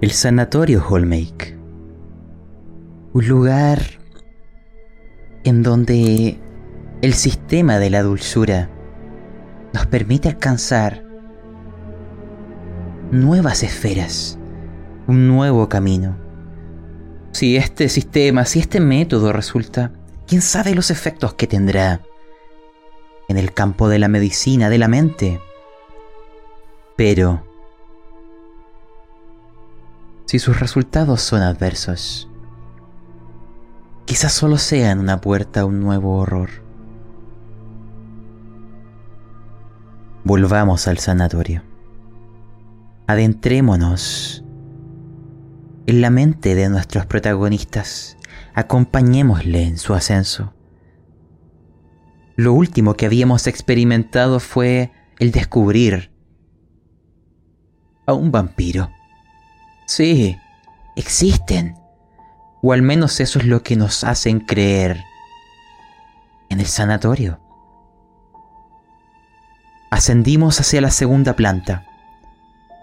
El Sanatorio Holmake. Un lugar en donde el sistema de la dulzura nos permite alcanzar nuevas esferas, un nuevo camino. Si este sistema, si este método resulta, quién sabe los efectos que tendrá en el campo de la medicina, de la mente. Pero si sus resultados son adversos. Quizás solo sean una puerta a un nuevo horror. Volvamos al sanatorio. Adentrémonos en la mente de nuestros protagonistas. Acompañémosle en su ascenso. Lo último que habíamos experimentado fue el descubrir a un vampiro. Sí, existen. O al menos eso es lo que nos hacen creer en el sanatorio. Ascendimos hacia la segunda planta,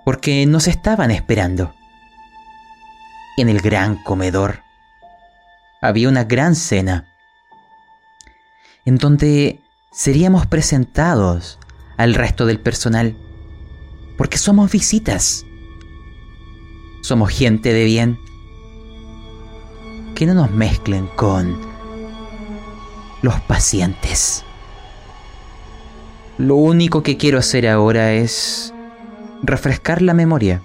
porque nos estaban esperando. En el gran comedor había una gran cena, en donde seríamos presentados al resto del personal, porque somos visitas somos gente de bien. Que no nos mezclen con los pacientes. Lo único que quiero hacer ahora es refrescar la memoria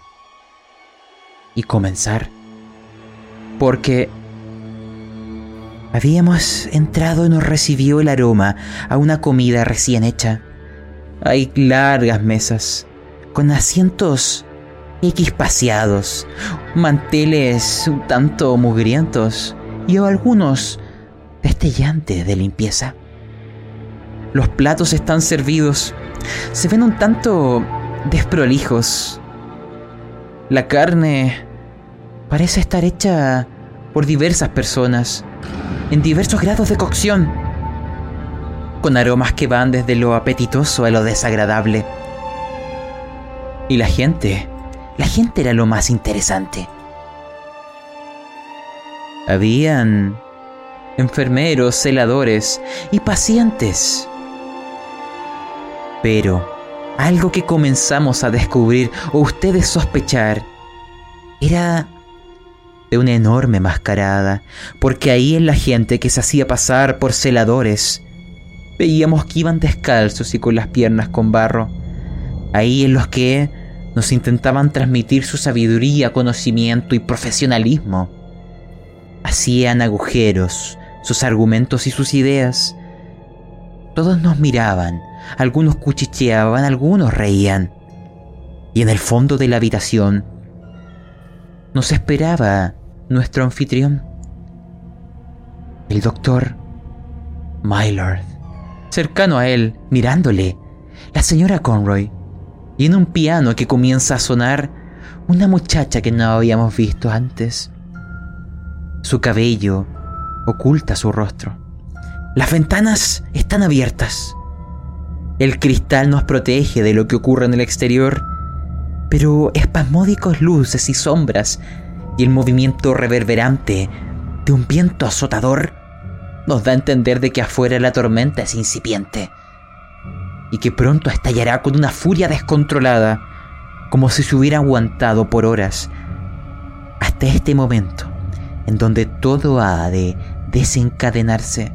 y comenzar. Porque habíamos entrado y nos recibió el aroma a una comida recién hecha. Hay largas mesas con asientos equispaciados, manteles un tanto mugrientos y algunos destellantes de limpieza. Los platos están servidos, se ven un tanto desprolijos. La carne parece estar hecha por diversas personas, en diversos grados de cocción, con aromas que van desde lo apetitoso a lo desagradable. Y la gente la gente era lo más interesante. Habían enfermeros, celadores y pacientes. Pero algo que comenzamos a descubrir o ustedes sospechar era de una enorme mascarada, porque ahí en la gente que se hacía pasar por celadores, veíamos que iban descalzos y con las piernas con barro. Ahí en los que nos intentaban transmitir su sabiduría, conocimiento y profesionalismo. Hacían agujeros, sus argumentos y sus ideas. Todos nos miraban, algunos cuchicheaban, algunos reían. Y en el fondo de la habitación nos esperaba nuestro anfitrión, el doctor Mylord. Cercano a él, mirándole, la señora Conroy y en un piano que comienza a sonar una muchacha que no habíamos visto antes. Su cabello oculta su rostro. Las ventanas están abiertas. El cristal nos protege de lo que ocurre en el exterior, pero espasmódicos luces y sombras y el movimiento reverberante de un viento azotador nos da a entender de que afuera la tormenta es incipiente y que pronto estallará con una furia descontrolada, como si se hubiera aguantado por horas, hasta este momento, en donde todo ha de desencadenarse.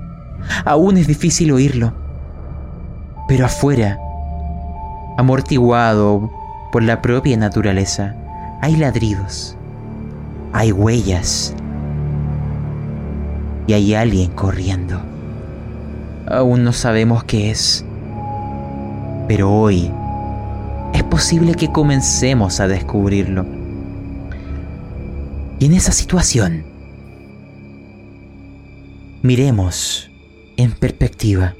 Aún es difícil oírlo, pero afuera, amortiguado por la propia naturaleza, hay ladridos, hay huellas y hay alguien corriendo. Aún no sabemos qué es, pero hoy es posible que comencemos a descubrirlo. Y en esa situación, miremos en perspectiva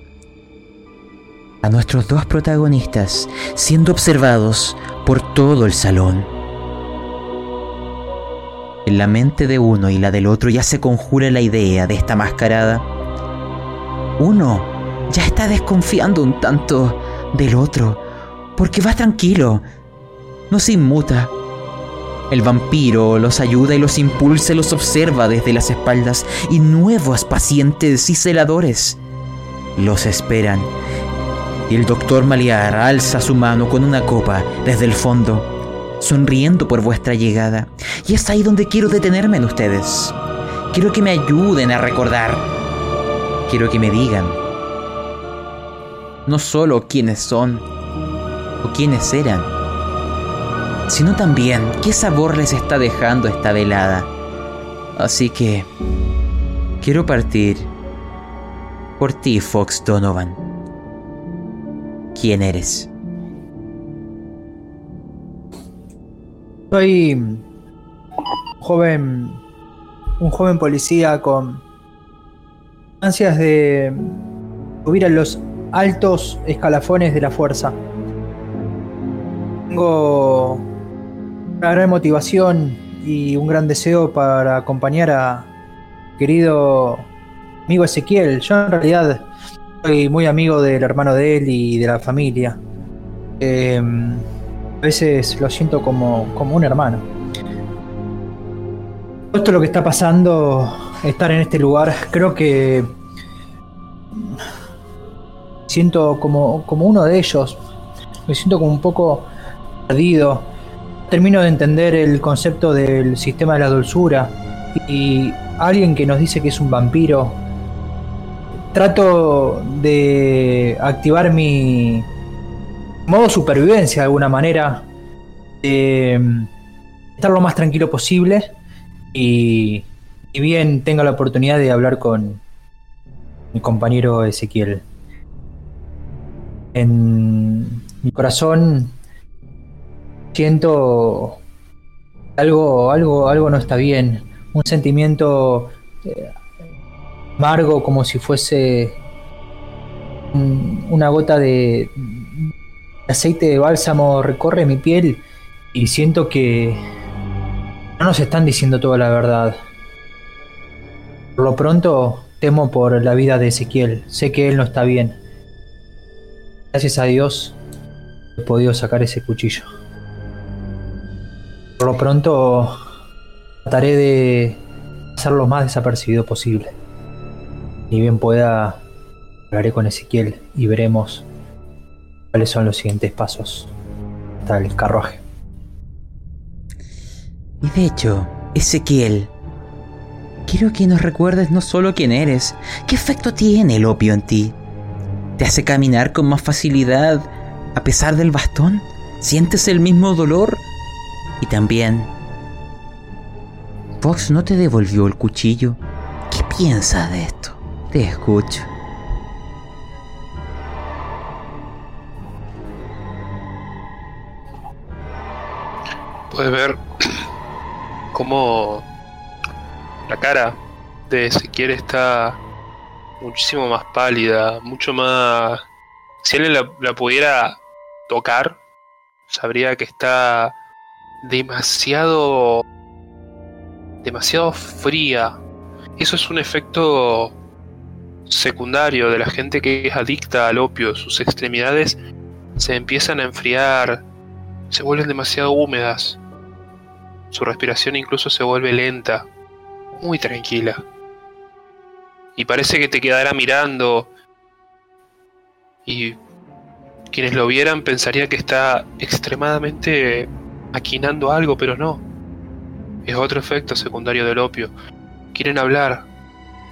a nuestros dos protagonistas siendo observados por todo el salón. En la mente de uno y la del otro ya se conjura la idea de esta mascarada. Uno ya está desconfiando un tanto del otro, porque va tranquilo, no se inmuta, El vampiro los ayuda y los impulsa y los observa desde las espaldas y nuevos pacientes y celadores los esperan. Y el doctor Maliar alza su mano con una copa desde el fondo, sonriendo por vuestra llegada. Y es ahí donde quiero detenerme en ustedes. Quiero que me ayuden a recordar. Quiero que me digan no solo quiénes son o quiénes eran, sino también qué sabor les está dejando esta velada. Así que quiero partir por ti, Fox Donovan. ¿Quién eres? Soy joven, un joven policía con ansias de subir a los altos escalafones de la fuerza. Tengo una gran motivación y un gran deseo para acompañar a querido amigo Ezequiel. Yo en realidad soy muy amigo del hermano de él y de la familia. Em, a veces lo siento como, como un hermano. Esto lo que está pasando, estar en este lugar, creo que siento como, como uno de ellos. Me siento como un poco perdido. Termino de entender el concepto del sistema de la dulzura. Y alguien que nos dice que es un vampiro. Trato de activar mi modo supervivencia de alguna manera. De estar lo más tranquilo posible. Y, y bien tenga la oportunidad de hablar con mi compañero Ezequiel en mi corazón siento algo, algo, algo no está bien. Un sentimiento eh, amargo como si fuese una gota de aceite de bálsamo recorre mi piel y siento que no nos están diciendo toda la verdad. Por lo pronto temo por la vida de Ezequiel. Sé que él no está bien. Gracias a Dios he podido sacar ese cuchillo. Por lo pronto trataré de hacerlo lo más desapercibido posible. Ni bien pueda, hablaré con Ezequiel y veremos cuáles son los siguientes pasos hasta el carruaje. Y de hecho, Ezequiel, quiero que nos recuerdes no solo quién eres, qué efecto tiene el opio en ti. ¿Te hace caminar con más facilidad a pesar del bastón? ¿Sientes el mismo dolor? Y también, Fox no te devolvió el cuchillo. ¿Qué piensas de esto? Te escucho. Puedes ver cómo la cara de Ezequiel está muchísimo más pálida, mucho más... Si él la, pudiera tocar, sabría que está demasiado... demasiado fría. Eso es un efecto secundario de la gente que es adicta al opio. Sus extremidades se empiezan a enfriar, se vuelven demasiado húmedas. Su respiración incluso se vuelve lenta, muy tranquila y parece que te quedará mirando y quienes lo vieran pensaría que está extremadamente maquinando algo, pero no. Es otro efecto secundario del opio. Quieren hablar,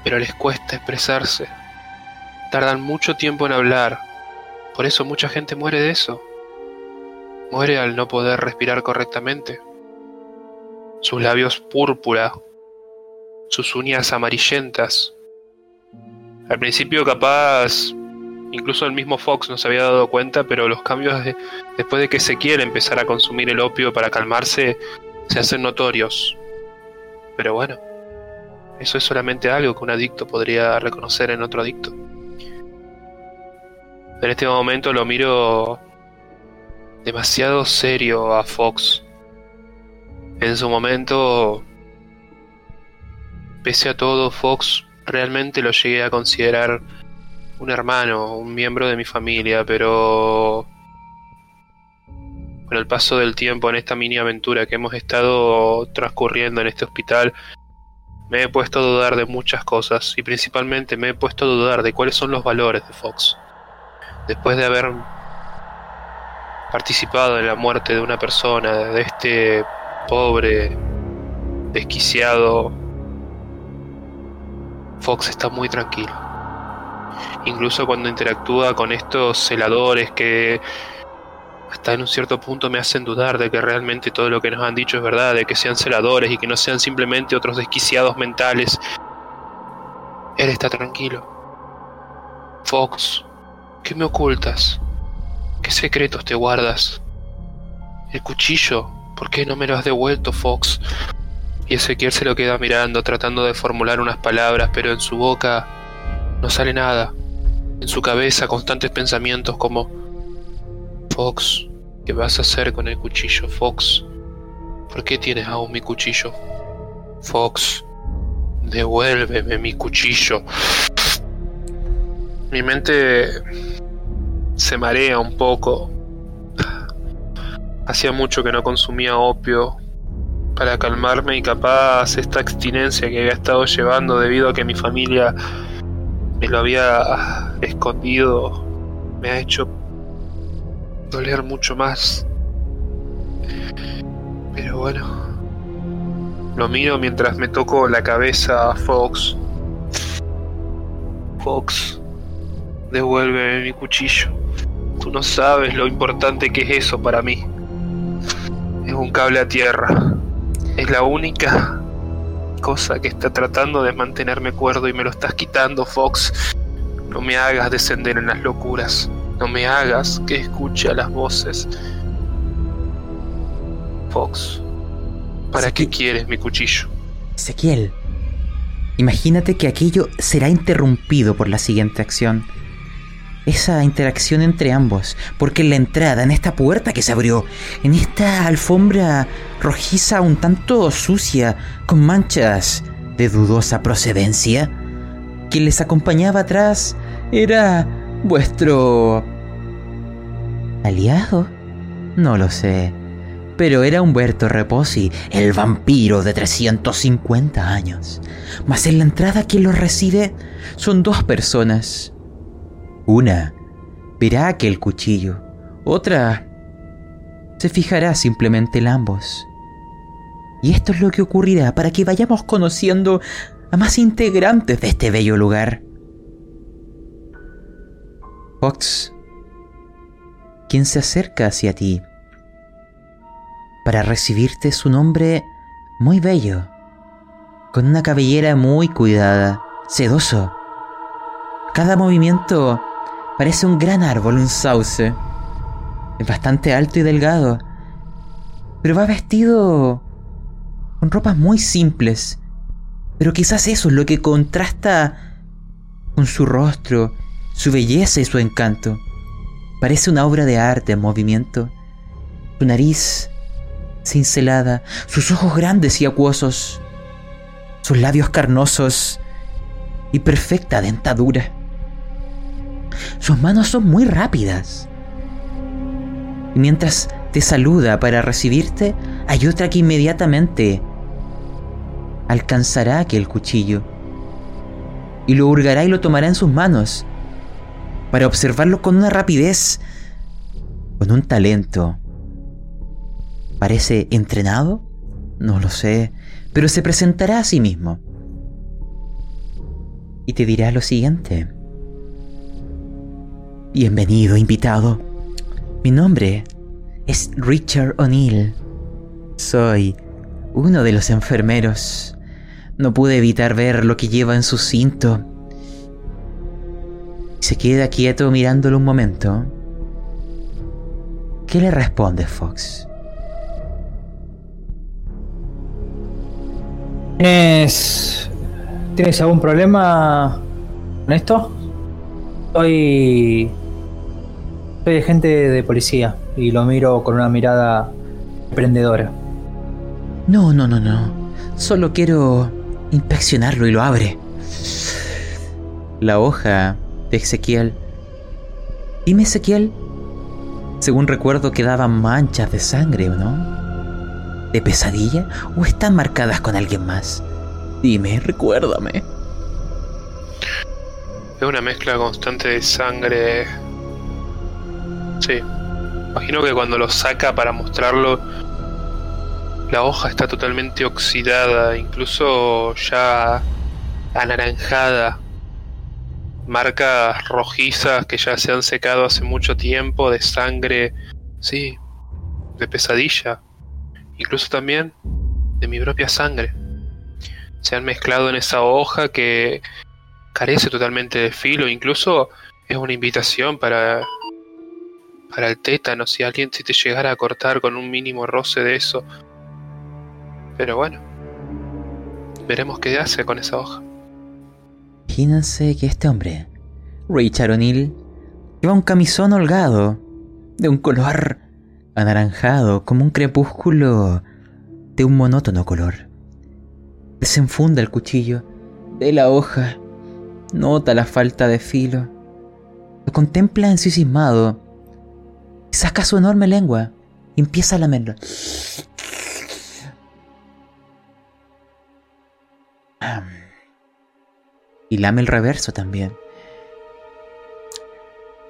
pero les cuesta expresarse. Tardan mucho tiempo en hablar. Por eso mucha gente muere de eso. Muere al no poder respirar correctamente. Sus labios púrpura, sus uñas amarillentas, al principio capaz incluso el mismo Fox no se había dado cuenta, pero los cambios después de que se quiere empezar a consumir el opio para calmarse se hacen notorios. Pero bueno, eso es solamente algo que un adicto podría reconocer en otro adicto. En este momento lo miro demasiado serio a Fox. En su momento, pese a todo, Fox realmente lo llegué a considerar un hermano, un miembro de mi familia, pero con el paso del tiempo en esta mini aventura que hemos estado transcurriendo en este hospital, me he puesto a dudar de muchas cosas y principalmente me he puesto a dudar de cuáles son los valores de Fox. Después de haber participado en la muerte de una persona, de este pobre, desquiciado, Fox está muy tranquilo. Incluso cuando interactúa con estos celadores que hasta en un cierto punto me hacen dudar de que realmente todo lo que nos han dicho es verdad, de que sean celadores y que no sean simplemente otros desquiciados mentales. Él está tranquilo. Fox, ¿qué me ocultas? ¿Qué secretos te guardas? El cuchillo, ¿por qué no me lo has devuelto, Fox? Y Ezequiel se lo queda mirando, tratando de formular unas palabras, pero en su boca no sale nada. En su cabeza constantes pensamientos como Fox, ¿qué vas a hacer con el cuchillo, Fox? ¿Por qué tienes aún mi cuchillo? Fox, devuélveme mi cuchillo. Mi mente se marea un poco. Hacía mucho que no consumía opio para calmarme y capaz esta abstinencia que había estado llevando debido a que mi familia me lo había escondido me ha hecho doler mucho más. Pero bueno, lo miro mientras me toco la cabeza a Fox. Fox, devuélveme mi cuchillo. Tú no sabes lo importante que es eso para mí. Es un cable a tierra. Es la única cosa que está tratando de mantenerme cuerdo y me lo estás quitando, Fox. No me hagas descender en las locuras. No me hagas que escuche a las voces. Fox, ¿para qué quieres mi cuchillo? Ezequiel, imagínate que aquello será interrumpido por la siguiente acción. Esa interacción entre ambos, porque en la entrada, en esta puerta que se abrió, en esta alfombra rojiza un tanto sucia, con manchas de dudosa procedencia, quien les acompañaba atrás era vuestro ¿Aliado? No lo sé. Pero era Humberto Reposi, el vampiro de 350 años. Mas en la entrada quien lo recibe son dos personas. Una verá aquel cuchillo. Otra se fijará simplemente en ambos. Y esto es lo que ocurrirá para que vayamos conociendo a más integrantes de este bello lugar. Fox quien se acerca hacia ti. Para recibirte su nombre muy bello, con una cabellera muy cuidada, sedoso. Cada movimiento parece un gran árbol, un sauce. Es bastante alto y delgado, pero va vestido con ropas muy simples. Pero quizás eso es lo que contrasta con su rostro, su belleza y su encanto. Parece una obra de arte en movimiento. Su nariz cincelada, sus ojos grandes y acuosos, sus labios carnosos y perfecta dentadura. Sus manos son muy rápidas. Y mientras te saluda para recibirte, hay otra que inmediatamente alcanzará aquel cuchillo y lo hurgará y lo tomará en sus manos para observarlo con una rapidez, con un talento. ¿Parece entrenado? No lo sé, pero se presentará a sí mismo. Y te dirá lo siguiente. Bienvenido, invitado. Mi nombre es Richard O'Neill. Soy uno de los enfermeros. No pude evitar ver lo que lleva en su cinto se queda quieto mirándolo un momento. ¿Qué le responde Fox? ¿Tienes, ¿Tienes algún problema con esto? Soy. Soy agente de policía y lo miro con una mirada emprendedora. No, no, no, no. Solo quiero inspeccionarlo y lo abre. La hoja Ezequiel. Dime, Ezequiel, Según recuerdo quedaban manchas de sangre, ¿o no? ¿De pesadilla o están marcadas con alguien más? Dime, recuérdame. Es una mezcla constante de sangre. Sí. Imagino que cuando lo saca para mostrarlo, la hoja está totalmente oxidada, incluso ya anaranjada. Marcas rojizas que ya se han secado hace mucho tiempo de sangre, sí, de pesadilla, incluso también de mi propia sangre. Se han mezclado en esa hoja que carece totalmente de filo, incluso es una invitación para para el tétano si alguien se te llegara a cortar con un mínimo roce de eso. Pero bueno, veremos qué hace con esa hoja. Imagínense que este hombre, Richard O'Neill, lleva un camisón holgado, de un color anaranjado, como un crepúsculo de un monótono color. Desenfunda el cuchillo de la hoja, nota la falta de filo, lo contempla ensimismado saca su enorme lengua y empieza a lamerlo. Y lame el reverso también.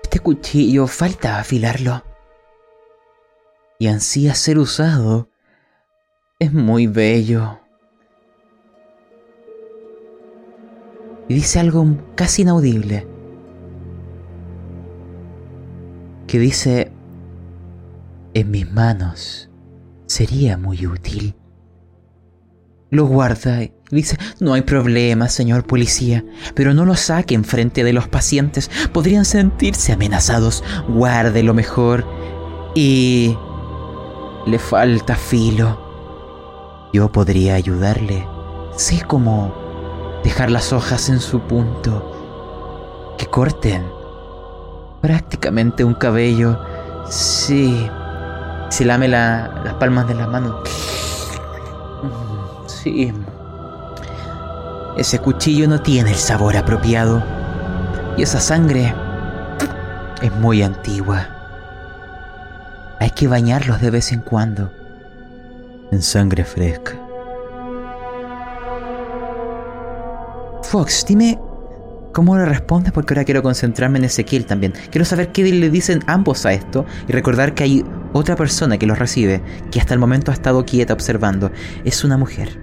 Este cuchillo falta afilarlo. Y ansía ser usado. Es muy bello. Y dice algo casi inaudible. Que dice, en mis manos sería muy útil. Lo guarda y dice, no hay problema, señor policía, pero no lo saquen frente de los pacientes, podrían sentirse amenazados, guárdelo mejor. Y... le falta filo. Yo podría ayudarle. Sé cómo dejar las hojas en su punto. Que corten. Prácticamente un cabello. Sí. Se lame las palmas de las manos. Sí. Ese cuchillo no tiene el sabor apropiado. Y esa sangre es muy antigua. Hay que bañarlos de vez en cuando. En sangre fresca. Fox, dime cómo le respondes porque ahora quiero concentrarme en Ezequiel también. Quiero saber qué le dicen ambos a esto y recordar que hay otra persona que los recibe, que hasta el momento ha estado quieta observando. Es una mujer.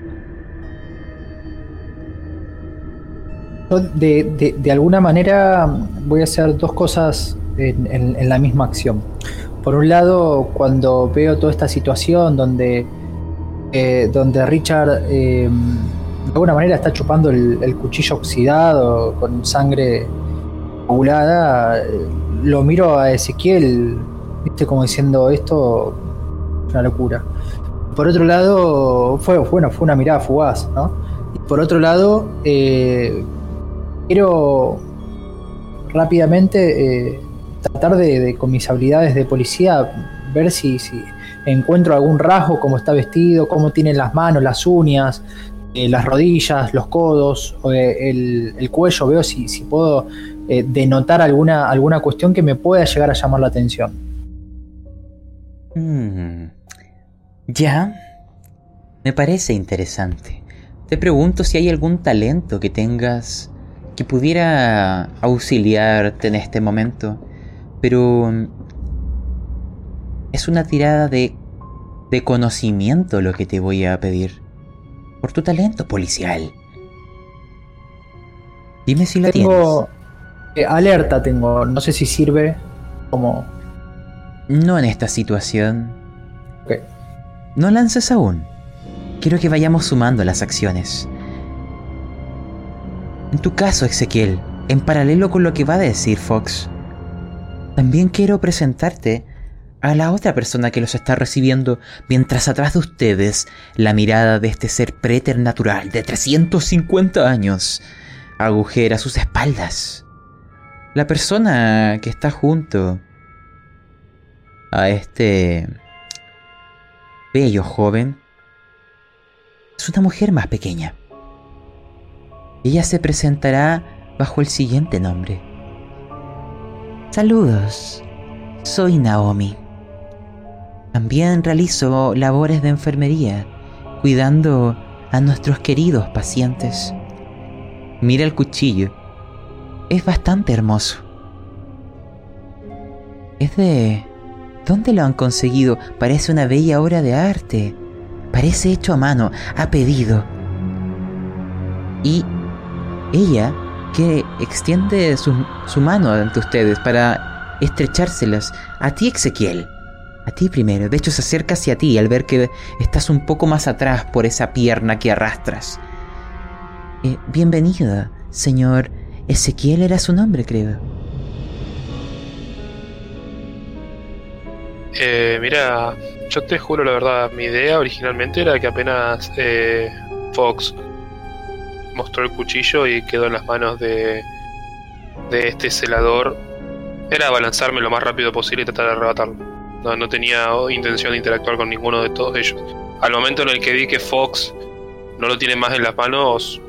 de, alguna manera voy a hacer dos cosas en, la misma acción. Por un lado, cuando veo toda esta situación donde, eh, donde Richard eh, de alguna manera está chupando el, cuchillo oxidado con sangre coagulada, lo miro a Ezequiel, viste como diciendo esto es una locura. Por otro lado, fue, bueno, fue una mirada fugaz, ¿no? por otro lado, eh, quiero rápidamente eh, tratar de, con mis habilidades de policía, ver si, si encuentro algún rasgo, cómo está vestido, cómo tiene las manos, las uñas, eh, las rodillas, los codos, eh, el, cuello, veo si, si puedo denotar alguna, alguna cuestión que me pueda llegar a llamar la atención. Mm, ya, me parece interesante. Te pregunto si hay algún talento que tengas que pudiera auxiliarte en este momento, pero mm, es una tirada de, de conocimiento lo que te voy a pedir, por tu talento policial. Dime si lo tengo, tienes. Eh, alerta tengo, no sé si sirve como... No en esta situación. No lances aún. Quiero que vayamos sumando las acciones. En tu caso, Ezequiel, en paralelo con lo que va a decir Fox, también quiero presentarte a la otra persona que los está recibiendo mientras atrás de ustedes la mirada de este ser preternatural de 350 años agujera sus espaldas. La persona que está junto a este bello joven es una mujer más pequeña. Ella se presentará bajo el siguiente nombre. Saludos, soy Naomi. También realizo labores de enfermería, cuidando a nuestros queridos pacientes. Mira el cuchillo. Es bastante hermoso. Es de... ¿Dónde lo han conseguido? Parece una bella obra de arte. Parece hecho a mano, a pedido. Y ella que extiende su, mano ante ustedes para estrechárselas. A ti, Ezequiel. A ti primero. De hecho, se acerca hacia ti al ver que estás un poco más atrás por esa pierna que arrastras. Eh, bienvenida, señor. Ezequiel era su nombre, creo. Eh, mira, yo te juro la verdad, mi idea originalmente era que apenas eh, Fox mostró el cuchillo y quedó en las manos de, de este celador, era balanzarme lo más rápido posible y tratar de arrebatarlo. No, no tenía intención de interactuar con ninguno de todos ellos. Al momento en el que vi que Fox no lo tiene más en las manos,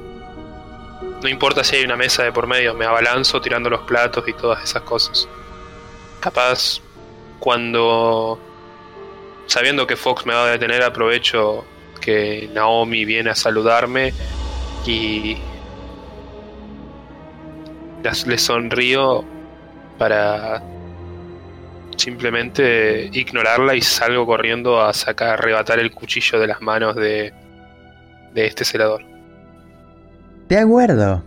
no importa si hay una mesa de por medio, me abalanzo tirando los platos y todas esas cosas. Capaz cuando sabiendo que Fox me va a detener, aprovecho que Naomi viene a saludarme y le sonrío para simplemente ignorarla y salgo corriendo a sacar, arrebatar el cuchillo de las manos de, de este celador. De acuerdo.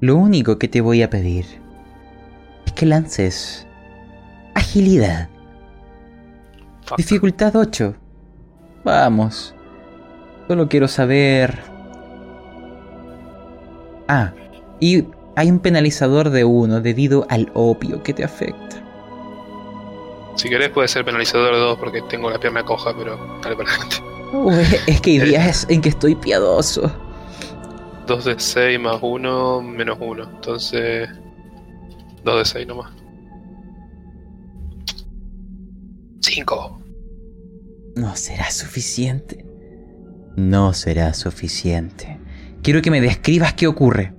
Lo único que te voy a pedir es que lances agilidad. Fuck. Dificultad 8. Vamos. Solo quiero saber... Ah, y hay un penalizador de 1 debido al opio que te afecta. Si querés puede ser penalizador de dos porque tengo la pierna coja, pero dale para adelante. Uy, es que hay días en que estoy piadoso. 2 de 6 más 1 menos 1. Entonces. 2 de 6 nomás. 5. No será suficiente. No será suficiente. Quiero que me describas qué ocurre.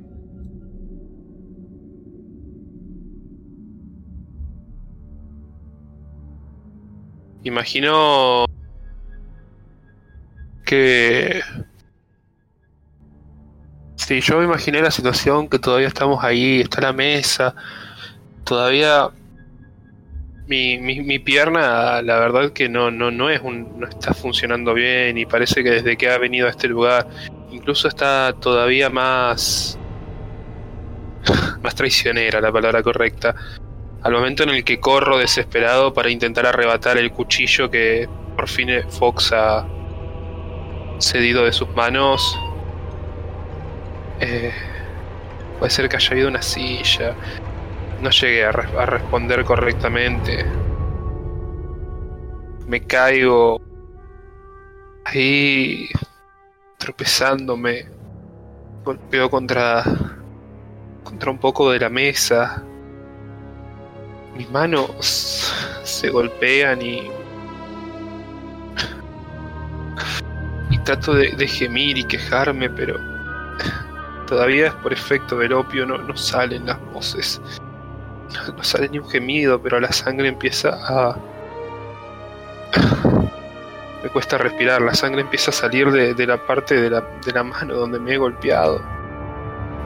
Imagino. Que. Sí, yo me imaginé la situación que todavía estamos ahí, está la mesa. Todavía. Mi, mi, mi pierna, la verdad que no, no, no es un, no está funcionando bien y parece que desde que ha venido a este lugar incluso está todavía más más traicionera la palabra correcta. Al momento en el que corro desesperado para intentar arrebatar el cuchillo que por fin Fox ha cedido de sus manos eh, puede ser que haya habido una silla no llegué a, re- a responder correctamente. Me caigo ahí tropezándome. Golpeo contra contra un poco de la mesa. Mis manos se golpean y y trato de, de gemir y quejarme pero todavía es por efecto del opio no, no salen las voces no sale ni un gemido pero la sangre empieza a me cuesta respirar, la sangre empieza a salir de, de la parte de la, de la mano donde me he golpeado.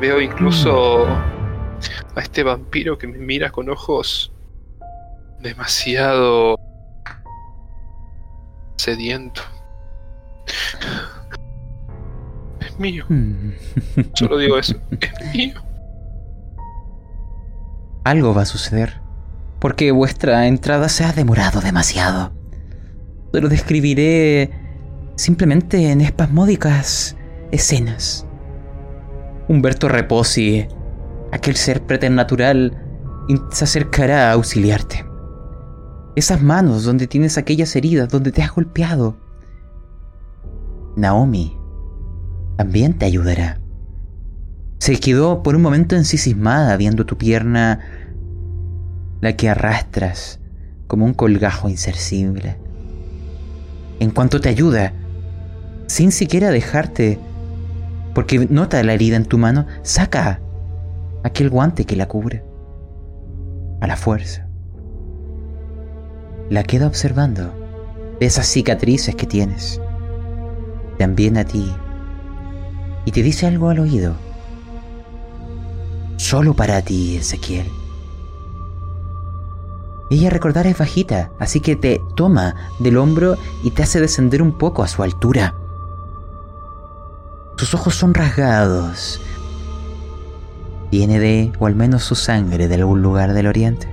Veo incluso a este vampiro que me mira con ojos demasiado sediento. Es mío, Hmm. solo digo eso, es mío. Algo va a suceder. Porque vuestra entrada se ha demorado demasiado. Lo describiré simplemente en espasmódicas escenas. Humberto Reposi, aquel ser preternatural, se acercará a auxiliarte. Esas manos donde tienes aquellas heridas, donde te has golpeado. Naomi también te ayudará. Se quedó por un momento ensicismada viendo tu pierna, la que arrastras como un colgajo insercible. En cuanto te ayuda, sin siquiera dejarte, porque nota la herida en tu mano, saca aquel guante que la cubre. A la fuerza. la queda observando. Ve esas cicatrices que tienes. También a ti. Y te dice algo al oído. Solo para ti, Ezequiel. Ella recordar es bajita, así que te toma del hombro y te hace descender un poco a su altura. Sus ojos son rasgados. Viene de, o al menos su sangre, de algún lugar del oriente.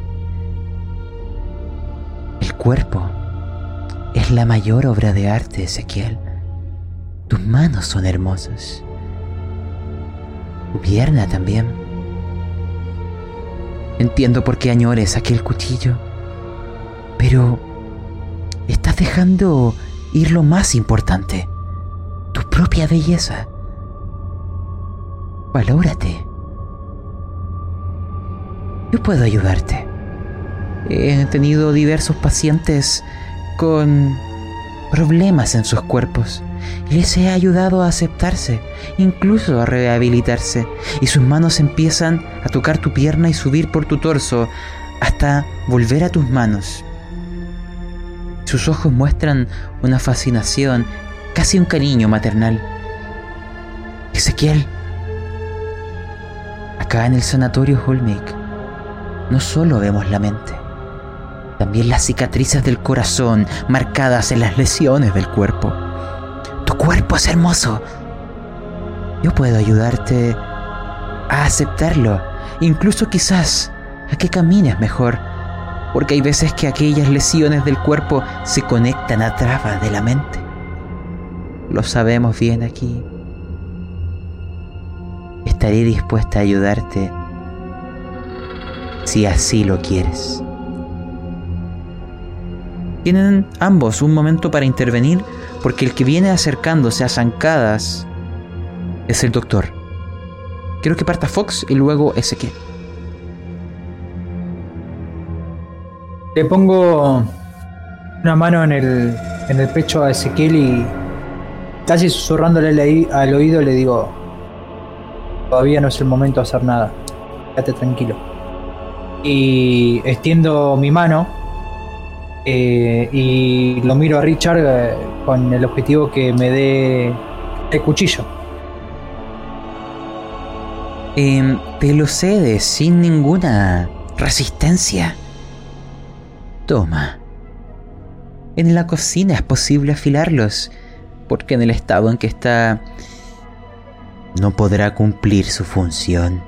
El cuerpo es la mayor obra de arte, Ezequiel. Tus manos son hermosas. Tu pierna también. Entiendo por qué añores aquel cuchillo. Pero estás dejando ir lo más importante, tu propia belleza. Valórate. Yo puedo ayudarte. He tenido diversos pacientes con problemas en sus cuerpos les he ayudado a aceptarse, incluso a rehabilitarse, y sus manos empiezan a tocar tu pierna y subir por tu torso hasta volver a tus manos. Sus ojos muestran una fascinación, casi un cariño maternal. Ezequiel, acá en el sanatorio Holmik, no solo vemos la mente, también las cicatrices del corazón marcadas en las lesiones del cuerpo. Tu cuerpo es hermoso. Yo puedo ayudarte a aceptarlo, incluso quizás a que camines mejor porque hay veces que aquellas lesiones del cuerpo se conectan a través de la mente. Lo sabemos bien aquí. Estaré dispuesta a ayudarte si así lo quieres. Tienen ambos un momento para intervenir porque el que viene acercándose a zancadas es el doctor. Quiero que parta Fox y luego Ezequiel. Le pongo una mano en el, en el pecho a Ezequiel y casi susurrándole al oído le digo, todavía no es el momento de hacer nada, quédate tranquilo. Y extiendo mi mano eh, y lo miro a Richard eh, con el objetivo que me dé el cuchillo. Eh, te lo cedes sin ninguna resistencia. Toma. En la cocina es posible afilarlos, porque en el estado en que está no podrá cumplir su función.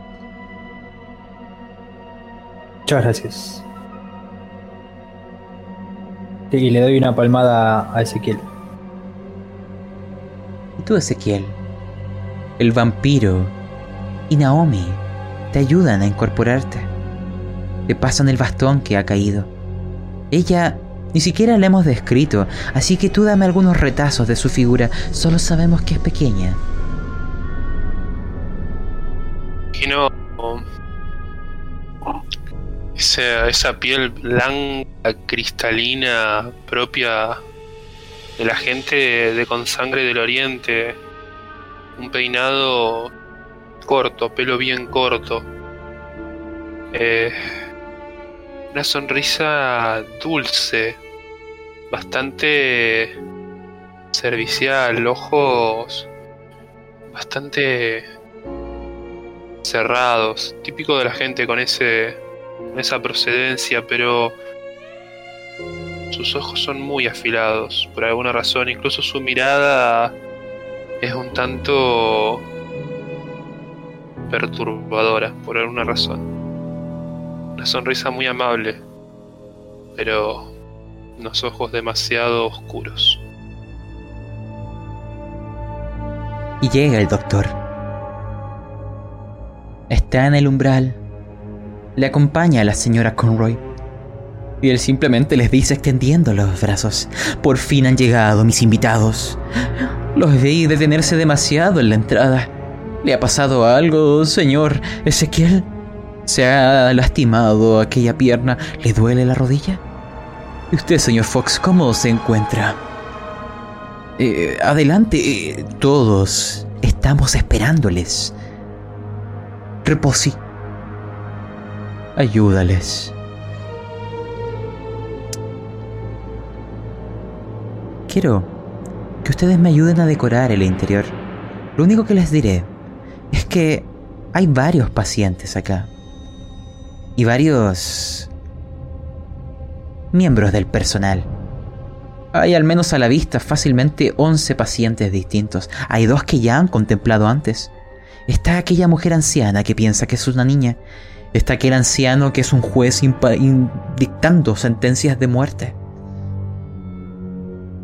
Muchas gracias. Y le doy una palmada a Ezequiel. Y tú, Ezequiel, el vampiro y Naomi te ayudan a incorporarte. Te pasan el bastón que ha caído. Ella ni siquiera la hemos descrito, así que tú dame algunos retazos de su figura, solo sabemos que es pequeña. Y no. Esa, esa piel blanca, cristalina, propia de la gente de con sangre del oriente. Un peinado corto, pelo bien corto. Eh, una sonrisa dulce, bastante servicial, ojos bastante cerrados, típico de la gente con ese esa procedencia, pero sus ojos son muy afilados por alguna razón, incluso su mirada es un tanto perturbadora por alguna razón. Una sonrisa muy amable, pero unos ojos demasiado oscuros. Y llega el doctor. Está en el umbral. Le acompaña a la señora Conroy. Y él simplemente les dice extendiendo los brazos. Por fin han llegado mis invitados. Los veí detenerse demasiado en la entrada. ¿Le ha pasado algo, señor Ezequiel? ¿Se ha lastimado aquella pierna? ¿Le duele la rodilla? ¿Y usted, señor Fox, cómo se encuentra? Eh, adelante, eh, todos estamos esperándoles. Reposi. Ayúdales. quiero que ustedes me ayuden a decorar el interior. Lo único que les diré es que hay varios pacientes acá. Y varios miembros del personal. Hay al menos a la vista fácilmente 11 pacientes distintos. Hay dos que ya han contemplado antes. Está aquella mujer anciana que piensa que es una niña. Está aquel anciano que es un juez dictando sentencias de muerte.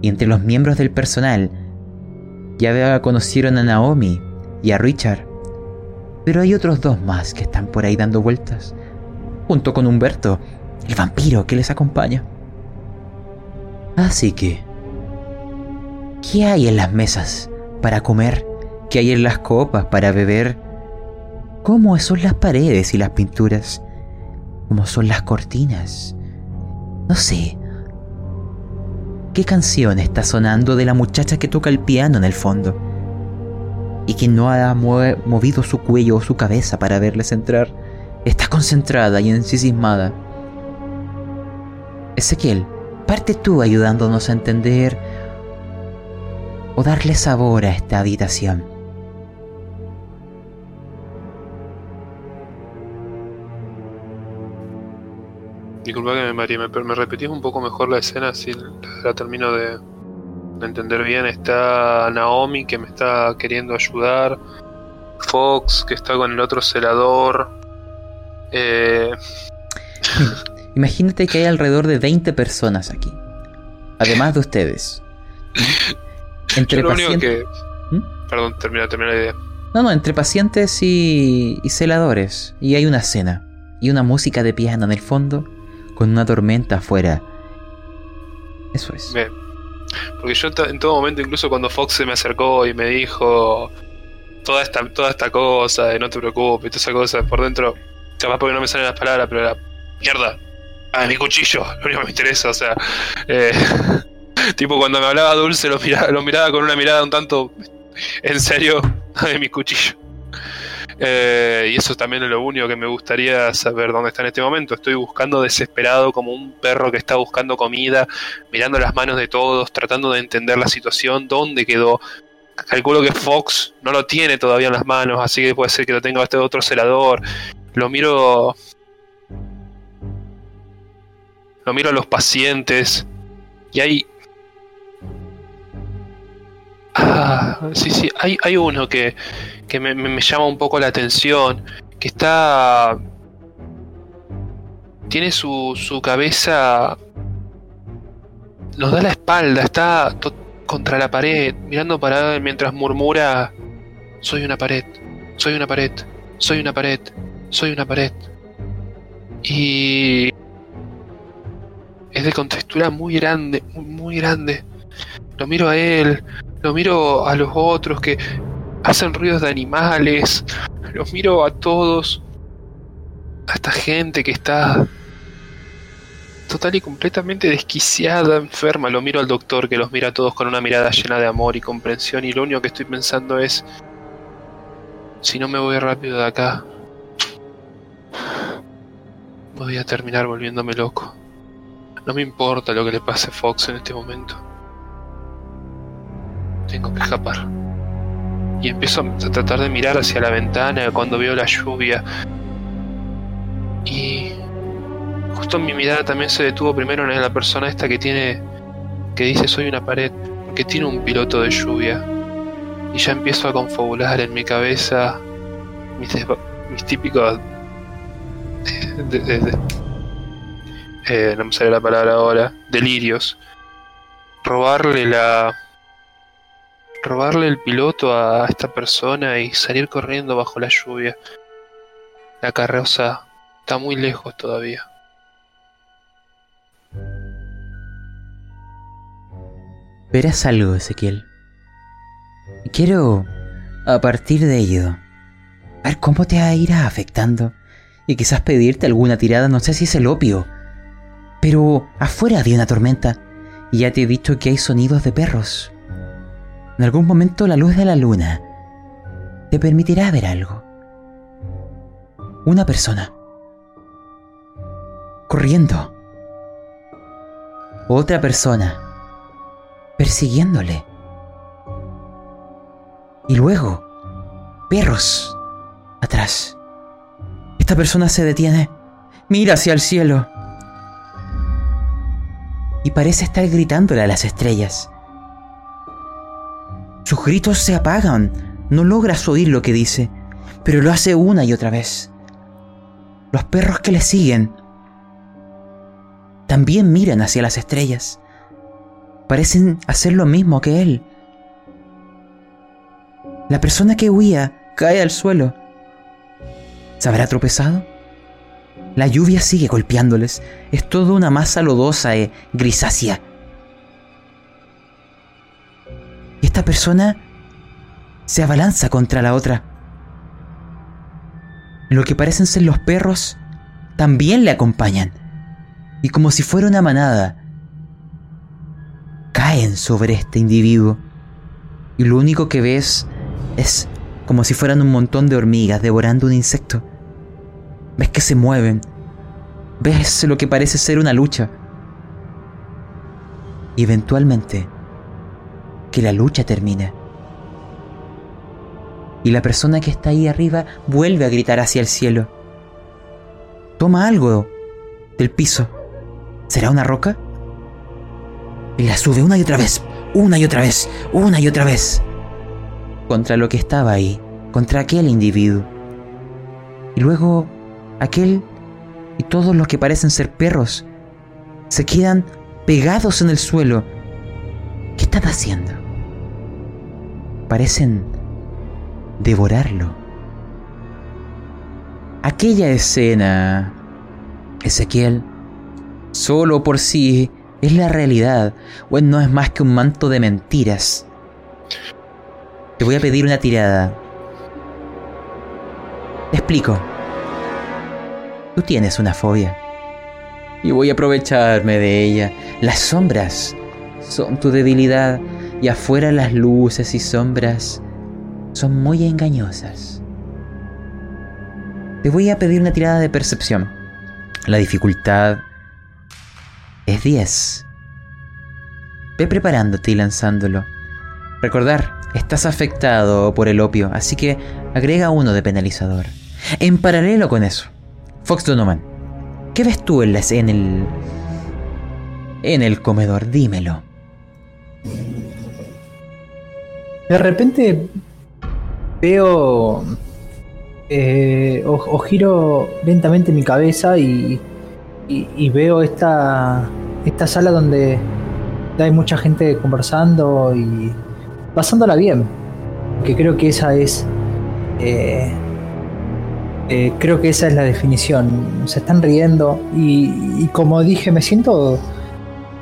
Y entre los miembros del personal ya conocieron a Naomi y a Richard. Pero hay otros dos más que están por ahí dando vueltas. Junto con Humberto, el vampiro que les acompaña. Así que... ¿Qué hay en las mesas para comer? ¿Qué hay en las copas para beber? ¿Cómo son las paredes y las pinturas? ¿Cómo son las cortinas? No sé. ¿Qué canción está sonando de la muchacha que toca el piano en el fondo? Y que no ha movido su cuello o su cabeza para verles entrar. Está concentrada y ensimismada. Ezequiel, parte tú ayudándonos a entender o darle sabor a esta habitación. Disculpa que me mareé, ¿me, me repetís un poco mejor la escena si la, termino de, entender bien? Está Naomi que me está queriendo ayudar, Fox que está con el otro celador. Eh... Imagínate que hay alrededor de 20 personas aquí. Además de ustedes. Entre pacientes. ¿Mm? Perdón, termina, termina la idea. No, no, entre pacientes y, y celadores. Y hay una cena. Y una música de piano en el fondo. Con una tormenta afuera. Eso es. Bien. Porque yo en todo momento, incluso cuando Fox se me acercó y me dijo toda esta, toda esta cosa de no te preocupes, toda esa cosa por dentro, capaz porque no me salen las palabras, pero la mierda, Ah, mi cuchillo, lo único que me interesa, o sea. Eh, tipo, cuando me hablaba Dulce, lo miraba, lo miraba con una mirada un tanto. En serio, de mi cuchillo. Eh, y eso también es lo único que me gustaría saber dónde está en este momento. Estoy buscando desesperado como un perro que está buscando comida, mirando las manos de todos, tratando de entender la situación, dónde quedó. Calculo que Fox no lo tiene todavía en las manos, así que puede ser que lo tenga este otro celador. Lo miro. Lo miro a los pacientes y hay... Ah, sí, sí, hay, hay uno que, que me, me, llama un poco la atención, que está... Tiene su, su cabeza... Nos da la espalda, está contra la pared, mirando para mientras murmura, soy una pared, soy una pared, soy una pared, soy una pared. Y es de contextura muy grande, muy, muy grande. Lo miro a él, lo miro a los otros que hacen ruidos de animales, los miro a todos, a esta gente que está total y completamente desquiciada, enferma. Lo miro al doctor que los mira a todos con una mirada llena de amor y comprensión y lo único que estoy pensando es, si no me voy rápido de acá, voy a terminar volviéndome loco. No me importa lo que le pase a Fox en este momento. Tengo que escapar. Y empiezo a tratar de mirar hacia la ventana cuando veo la lluvia. Y justo mi mirada también se detuvo primero en la persona esta que tiene que dice soy una pared, porque tiene un piloto de lluvia. Y ya empiezo a confabular en mi cabeza mis, típicos eh, no me sale la palabra ahora, delirios, robarle la... robarle el piloto a esta persona y salir corriendo bajo la lluvia. La carroza está muy lejos todavía. Verás algo, Ezequiel. Quiero, a partir de ello, ver cómo te irá afectando y quizás pedirte alguna tirada, no sé si es el opio pero afuera había una tormenta y ya te he dicho que hay sonidos de perros. En algún momento la luz de la luna te permitirá ver algo. Una persona. Corriendo. Otra persona. persiguiéndole. Y luego, perros atrás. Esta persona se detiene, mira hacia el cielo y parece estar gritándole a las estrellas. Sus gritos se apagan, no logras oír lo que dice, pero lo hace una y otra vez. Los perros que le siguen también miran hacia las estrellas. Parecen hacer lo mismo que él. La persona que huía cae al suelo. ¿Se habrá tropezado? La lluvia sigue golpeándoles. Es toda una masa lodosa e grisácea. Y esta persona se abalanza contra la otra. Lo que parecen ser los perros también le acompañan. Y como si fuera una manada, caen sobre este individuo. Y lo único que ves es como si fueran un montón de hormigas devorando un insecto. Ves que se mueven. Ves lo que parece ser una lucha. Y eventualmente, que la lucha termina. Y la persona que está ahí arriba vuelve a gritar hacia el cielo. Toma algo del piso. ¿Será una roca? Y la sube una y otra vez, una y otra vez, una y otra vez. Contra lo que estaba ahí, contra aquel individuo. Y luego aquel y todos los que parecen ser perros se quedan pegados en el suelo. ¿Qué están haciendo? Parecen devorarlo. Aquella escena, Ezequiel, solo por sí es la realidad, o no es más que un manto de mentiras. Te voy a pedir una tirada. Te explico. Tú tienes una fobia. Y voy a aprovecharme de ella. Las sombras son tu debilidad y afuera las luces y sombras son muy engañosas. Te voy a pedir una tirada de percepción. La dificultad es 10. Ve preparándote y lanzándolo. Recordar, estás afectado por el opio, así que agrega uno de penalizador. En paralelo con eso, Fox Donovan, ¿qué ves tú en, en el. en el comedor? Dímelo. De repente veo. Eh, o, giro lentamente mi cabeza y, y, veo esta, esta sala donde hay mucha gente conversando y pasándola bien. Que creo que esa es. Eh, eh, creo que esa es la definición. Se están riendo y, como dije, me siento,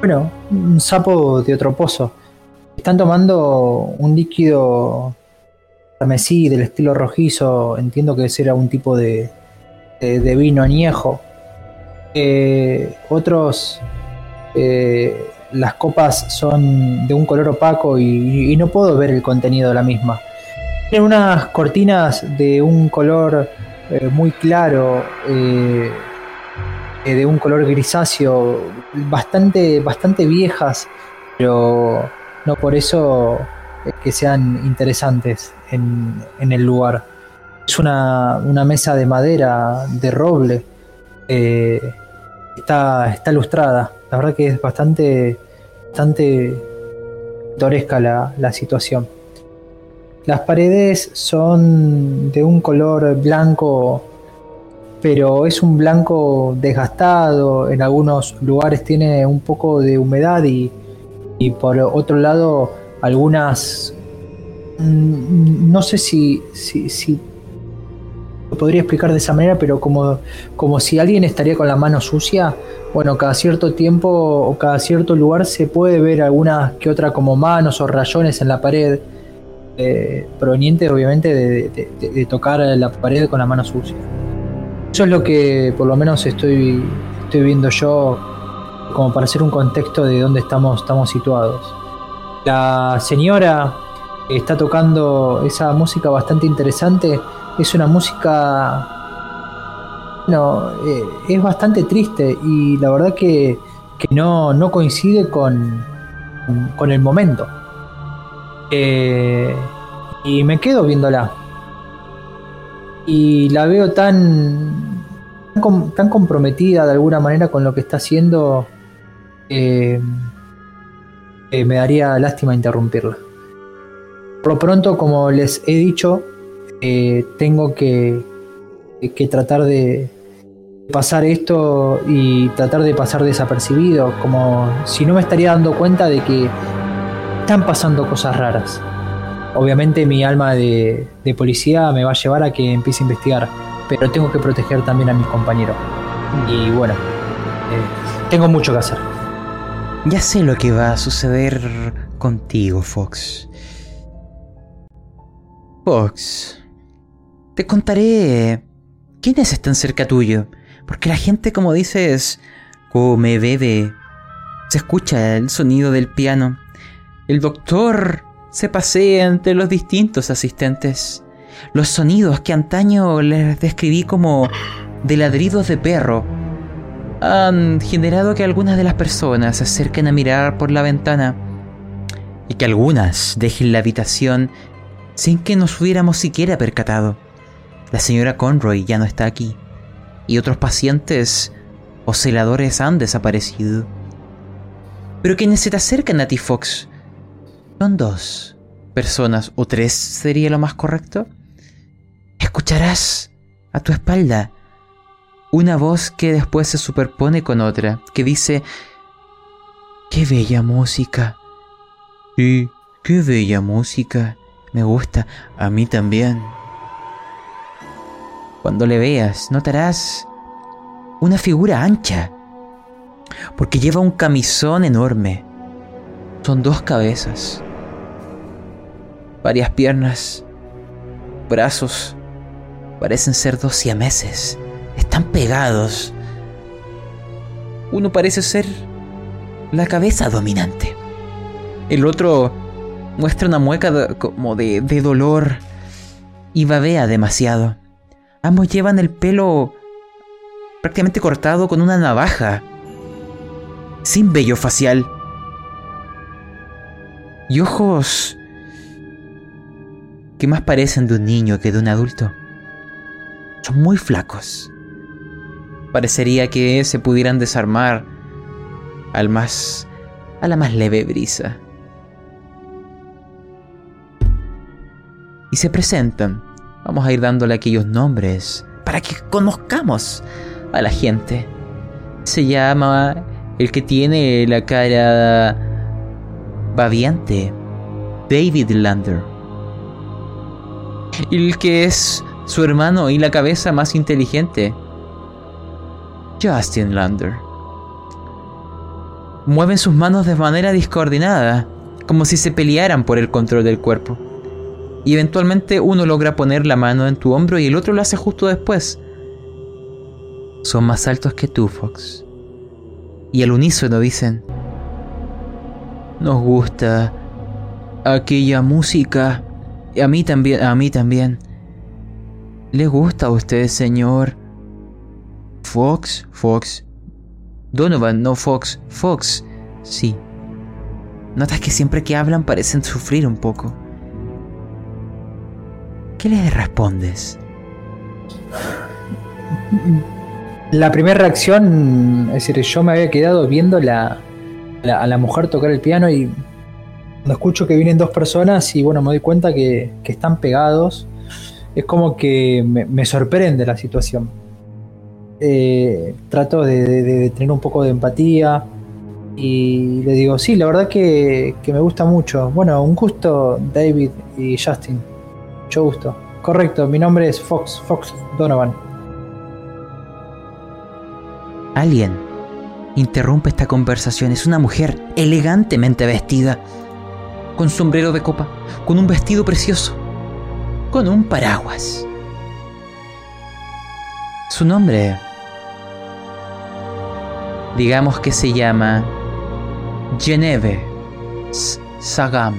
bueno, un sapo de otro pozo. Están tomando un líquido carmesí del estilo rojizo, entiendo que será un tipo de, de, vino añejo. Eh, otros, eh, las copas son de un color opaco y, y no puedo ver el contenido de la misma. Tienen unas cortinas de un color eh, muy claro, eh, eh, de un color grisáceo, bastante, bastante viejas, pero no por eso que sean interesantes en, el lugar. Es una, mesa de madera, de roble, está, está ilustrada. La verdad que es bastante, bastante pintoresca la, la situación. Las paredes son de un color blanco, pero es un blanco desgastado, en algunos lugares tiene un poco de humedad y, por otro lado algunas... Mm, no sé si, si, lo podría explicar de esa manera, pero como, como si alguien estaría con la mano sucia, bueno, cada cierto tiempo o cada cierto lugar se puede ver alguna que otra como manos o rayones en la pared eh, proveniente obviamente de, tocar la pared con la mano sucia. Eso es lo que por lo menos estoy, estoy viendo yo como para hacer un contexto de dónde estamos, estamos situados. La señora está tocando esa música bastante interesante. Es una música... Bueno, eh, es bastante triste y la verdad que, que no, no coincide con, con el momento. Eh, y me quedo viéndola. Y la veo tan, tan, comprometida de alguna manera con lo que está haciendo. Eh, me daría lástima interrumpirla. Por lo pronto, como les he dicho, eh, tengo que, que tratar de pasar esto y tratar de pasar desapercibido, como si no me estaría dando cuenta de que están pasando cosas raras. Obviamente mi alma de, policía me va a llevar a que empiece a investigar, pero tengo que proteger también a mis compañeros. Y bueno, eh, tengo mucho que hacer. Ya sé lo que va a suceder contigo, Fox. Fox, te contaré quiénes están cerca tuyo, porque la gente, como dices, come, bebe, se escucha el sonido del piano. El doctor se pasea entre los distintos asistentes. Los sonidos que antaño les describí como de ladridos de perro han generado que algunas de las personas se acerquen a mirar por la ventana y que algunas dejen la habitación sin que nos hubiéramos siquiera percatado. La señora Conroy ya no está aquí y otros pacientes o celadores han desaparecido. Pero quienes se te acercan a ti, Fox, son dos personas o tres sería lo más correcto. Escucharás a tu espalda una voz que después se superpone con otra, que dice, ¡Qué bella música! Sí, qué bella música. Me gusta, a mí también. Cuando le veas, notarás una figura ancha, porque lleva un camisón enorme. Son dos cabezas, varias piernas, brazos, parecen ser dos siameses están pegados. Uno parece ser la cabeza dominante. El otro muestra una mueca como de, de dolor y babea demasiado. Ambos llevan el pelo prácticamente cortado con una navaja, sin vello facial. Y ojos que más parecen de un niño que de un adulto. Son muy flacos. Parecería que se pudieran desarmar al más a la más leve brisa. Y se presentan. Vamos a ir dándole aquellos nombres para que conozcamos a la gente. Se llama el que tiene la cara babiante, David Lander. El que es su hermano y la cabeza más inteligente, Justin Lander. Mueven sus manos de manera discoordinada, como si se pelearan por el control del cuerpo. Y eventualmente uno logra poner la mano en tu hombro y el otro lo hace justo después. Son más altos que tú, Fox. Y al unísono dicen, nos gusta aquella música. A mí también, a mí también. ¿Le gusta a usted, señor? Fox, Fox. Donovan, no Fox, Fox. Sí. Notas que siempre que hablan parecen sufrir un poco. ¿Qué le respondes? La primera reacción, es decir, yo me había quedado viendo la, a la mujer tocar el piano y cuando escucho que vienen dos personas y bueno, me doy cuenta que, están pegados, es como que me, sorprende la situación eh, trato de, tener un poco de empatía y le digo, sí, la verdad que, me gusta mucho. Bueno, un gusto, David y Justin. Mucho gusto. Correcto, mi nombre es Fox, Fox Donovan. Alguien interrumpe esta conversación. Es una mujer elegantemente vestida, con sombrero de copa, con un vestido precioso, con un paraguas. Su nombre digamos que se llama Geneve Sagam.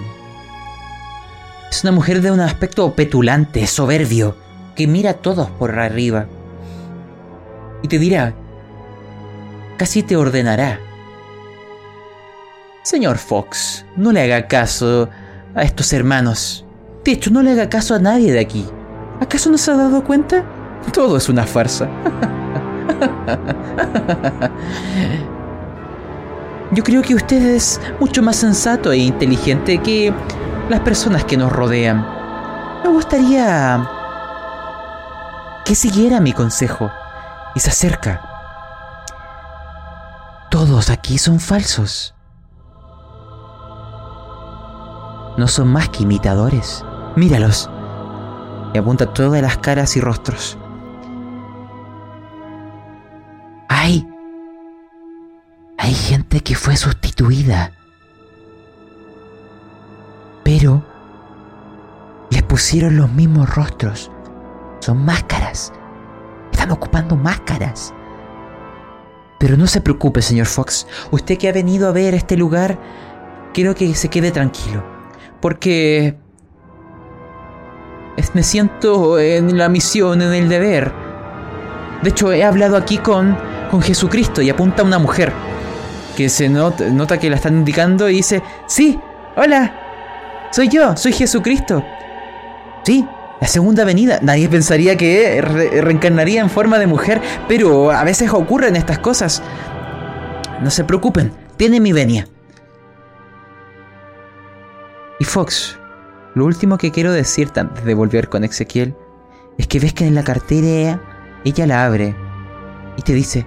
Es una mujer de un aspecto petulante, soberbio, que mira a todos por arriba. Y te dirá, casi te ordenará, Señor Fox, no le haga caso a estos hermanos. De hecho, no le haga caso a nadie de aquí. ¿Acaso no se ha dado cuenta? Todo es una farsa. Yo creo que usted es mucho más sensato e inteligente que las personas que nos rodean. Me gustaría que siguiera mi consejo y se acerca. Todos aquí son falsos. No son más que imitadores. Míralos. Y apunta todas las caras y rostros. Hay... Hay gente que fue sustituida. Pero... Les pusieron los mismos rostros. Son máscaras. Están ocupando máscaras. Pero no se preocupe, señor Fox. Usted que ha venido a ver este lugar, quiero que se quede tranquilo. Porque me siento en la misión, en el deber. De hecho, he hablado aquí con, con Jesucristo y apunta a una mujer que se nota, nota que la están indicando y dice, sí, hola, soy yo, soy Jesucristo. Sí, la segunda venida. Nadie pensaría que reencarnaría en forma de mujer, pero a veces ocurren estas cosas. No se preocupen, tiene mi venia. Y Fox, lo último que quiero decirte antes de volver con Ezequiel es que ves que en la cartera ella la abre y te dice,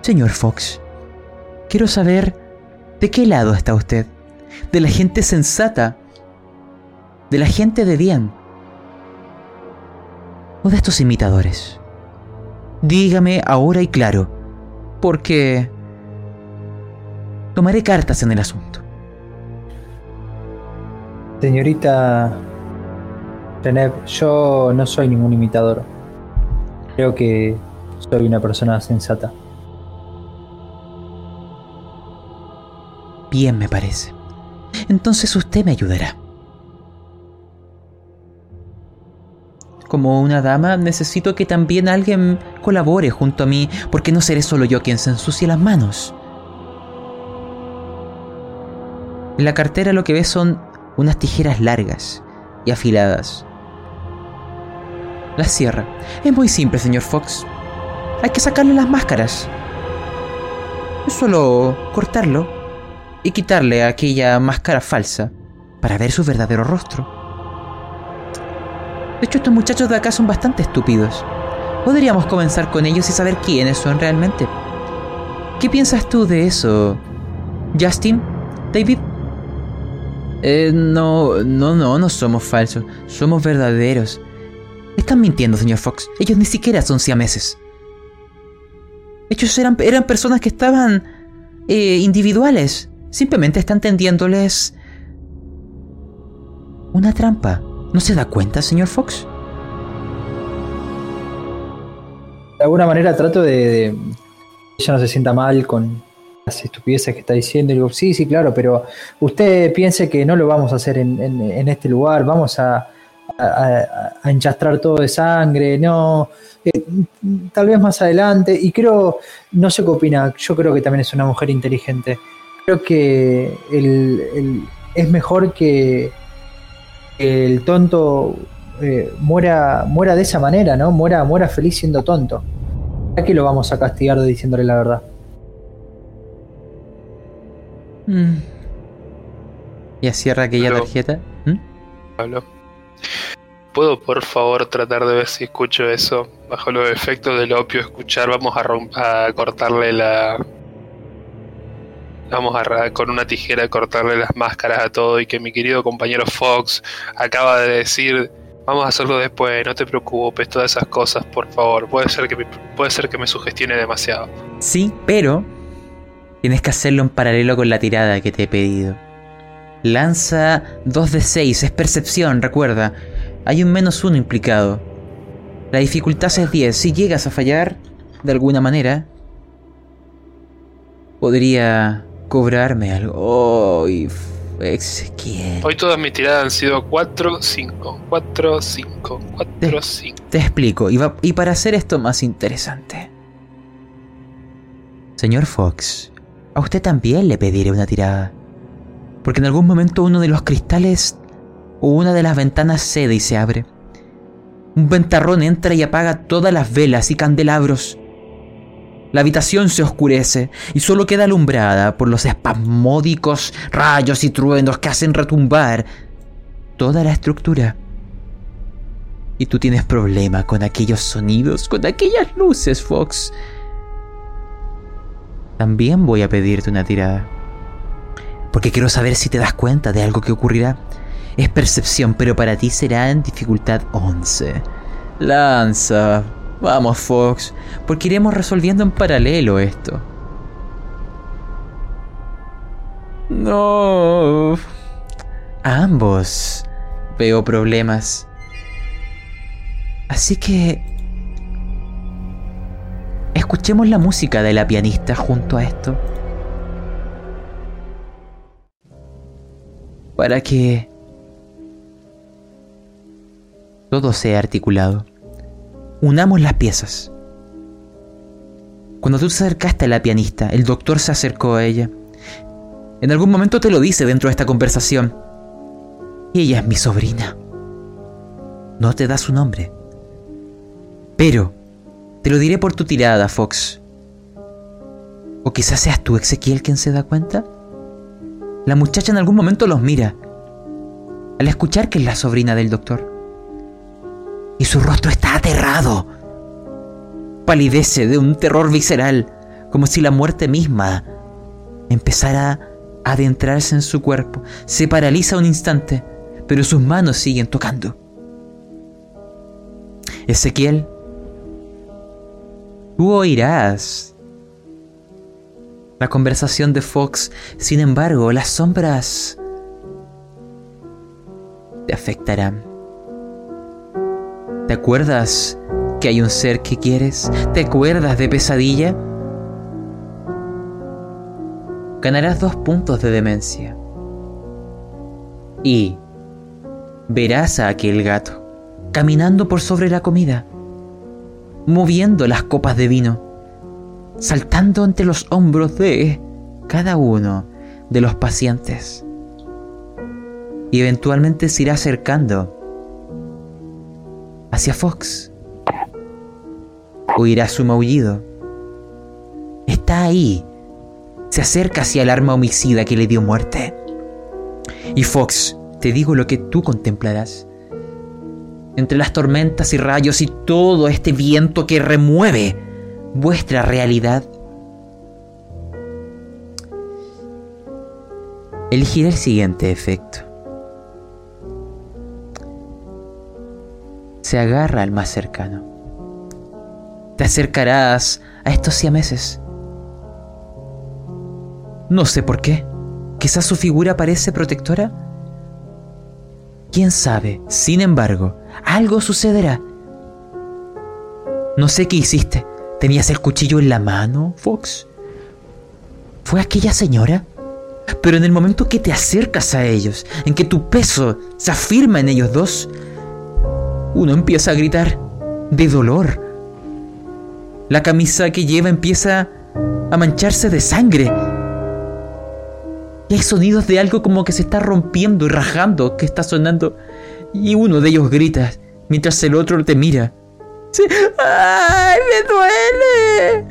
Señor Fox, quiero saber de qué lado está usted, de la gente sensata, de la gente de bien, o de estos imitadores. Dígame ahora y claro, porque tomaré cartas en el asunto. Señorita René, yo no soy ningún imitador. Creo que soy una persona sensata. Bien, me parece. Entonces usted me ayudará. Como una dama, necesito que también alguien colabore junto a mí, porque no seré solo yo quien se ensucie las manos. En la cartera lo que ves son unas tijeras largas y afiladas. La cierra. Es muy simple, señor Fox. Hay que sacarle las máscaras. Es solo cortarlo y quitarle aquella máscara falsa para ver su verdadero rostro. De hecho, estos muchachos de acá son bastante estúpidos. Podríamos comenzar con ellos y saber quiénes son realmente. ¿Qué piensas tú de eso, Justin? David? Eh, no, no, no, no somos falsos. Somos verdaderos. Están mintiendo, señor Fox. Ellos ni siquiera son siameses. Ellos eran, personas que estaban eh, individuales. Simplemente están tendiéndoles una trampa. ¿No se da cuenta, señor Fox? De alguna manera trato de, de ella no se sienta mal con, las estupideces que está diciendo. Y sí, sí, claro, pero usted piense que no lo vamos a hacer en, este lugar, vamos a, a, enchastrar todo de sangre, no, eh, tal vez más adelante. Y creo, no sé qué opina, yo creo que también es una mujer inteligente. Creo que es mejor que el tonto eh, muera, muera de esa manera, ¿no? Muera, muera feliz siendo tonto. Aquí lo vamos a castigar diciéndole la verdad? Mm. ¿Ya cierra aquella tarjeta? ¿Mm? ¿Puedo por favor tratar de ver si escucho eso? Bajo los efectos del opio, escuchar, vamos a, a cortarle la... Vamos a con una tijera cortarle las máscaras a todo y que mi querido compañero Fox acaba de decir, vamos a hacerlo después, no te preocupes, todas esas cosas, por favor. Puede ser que puede ser que me sugestione demasiado. Sí, pero Tienes que hacerlo en paralelo con la tirada que te he pedido. Lanza 2 de 6, es percepción, recuerda. Hay un menos 1 implicado. La dificultad es 10. Si llegas a fallar, de alguna manera, podría cobrarme algo. Oh, Hoy todas mis tiradas han sido 4, 5, 4, 5, 4, 5. Te explico, y, y para hacer esto más interesante. Señor Fox, a usted también le pediré una tirada. Porque en algún momento uno de los cristales o una de las ventanas cede y se abre. Un ventarrón entra y apaga todas las velas y candelabros. La habitación se oscurece y solo queda alumbrada por los espasmódicos rayos y truenos que hacen retumbar toda la estructura. Y tú tienes problema con aquellos sonidos, con aquellas luces, Fox. También voy a pedirte una tirada. Porque quiero saber si te das cuenta de algo que ocurrirá. Es percepción, pero para ti será en dificultad 11. Lanza. Vamos, Fox, porque iremos resolviendo en paralelo esto. No. Ambos veo problemas. Así que... Escuchemos la música de la pianista junto a esto. Para que todo sea articulado. Unamos las piezas. Cuando tú te acercaste a la pianista, el doctor se acercó a ella. En algún momento te lo dice dentro de esta conversación. ella es mi sobrina. No te da su nombre. Pero, te lo diré por tu tirada, Fox. O quizás seas tú, Ezequiel, quien se da cuenta. La muchacha en algún momento los mira, al escuchar que es la sobrina del doctor. Y su rostro está aterrado. Palidece de un terror visceral, como si la muerte misma empezara a adentrarse en su cuerpo. Se paraliza un instante, pero sus manos siguen tocando. Ezequiel, tú oirás la conversación de Fox. Sin embargo, las sombras te afectarán. ¿Te acuerdas que hay un ser que quieres? ¿Te acuerdas de pesadilla? Ganarás dos puntos de demencia. Y verás a aquel gato caminando por sobre la comida, moviendo las copas de vino saltando entre los hombros de cada uno de los pacientes. Y eventualmente se irá acercando hacia Fox. Oirá su maullido. Está ahí. Se acerca hacia el arma homicida que le dio muerte. Y Fox, te digo lo que tú contemplarás. Entre las tormentas y rayos y todo este viento que remueve vuestra realidad. Elegiré el siguiente efecto. Se agarra al más cercano. Te acercarás a estos siameses. No sé por qué. Quizás su figura parece protectora. ¿Quién sabe? Sin embargo, algo sucederá. No sé qué hiciste, ¿Tenías el cuchillo en la mano, Fox? ¿Fue aquella señora? Pero en el momento que te acercas a ellos, en que tu peso se afirma en ellos dos, uno empieza a gritar de dolor. La camisa que lleva empieza a mancharse de sangre. Y hay sonidos de algo como que se está rompiendo y rajando, que está sonando. Y uno de ellos grita, mientras el otro te mira. ¡Ay, me duele!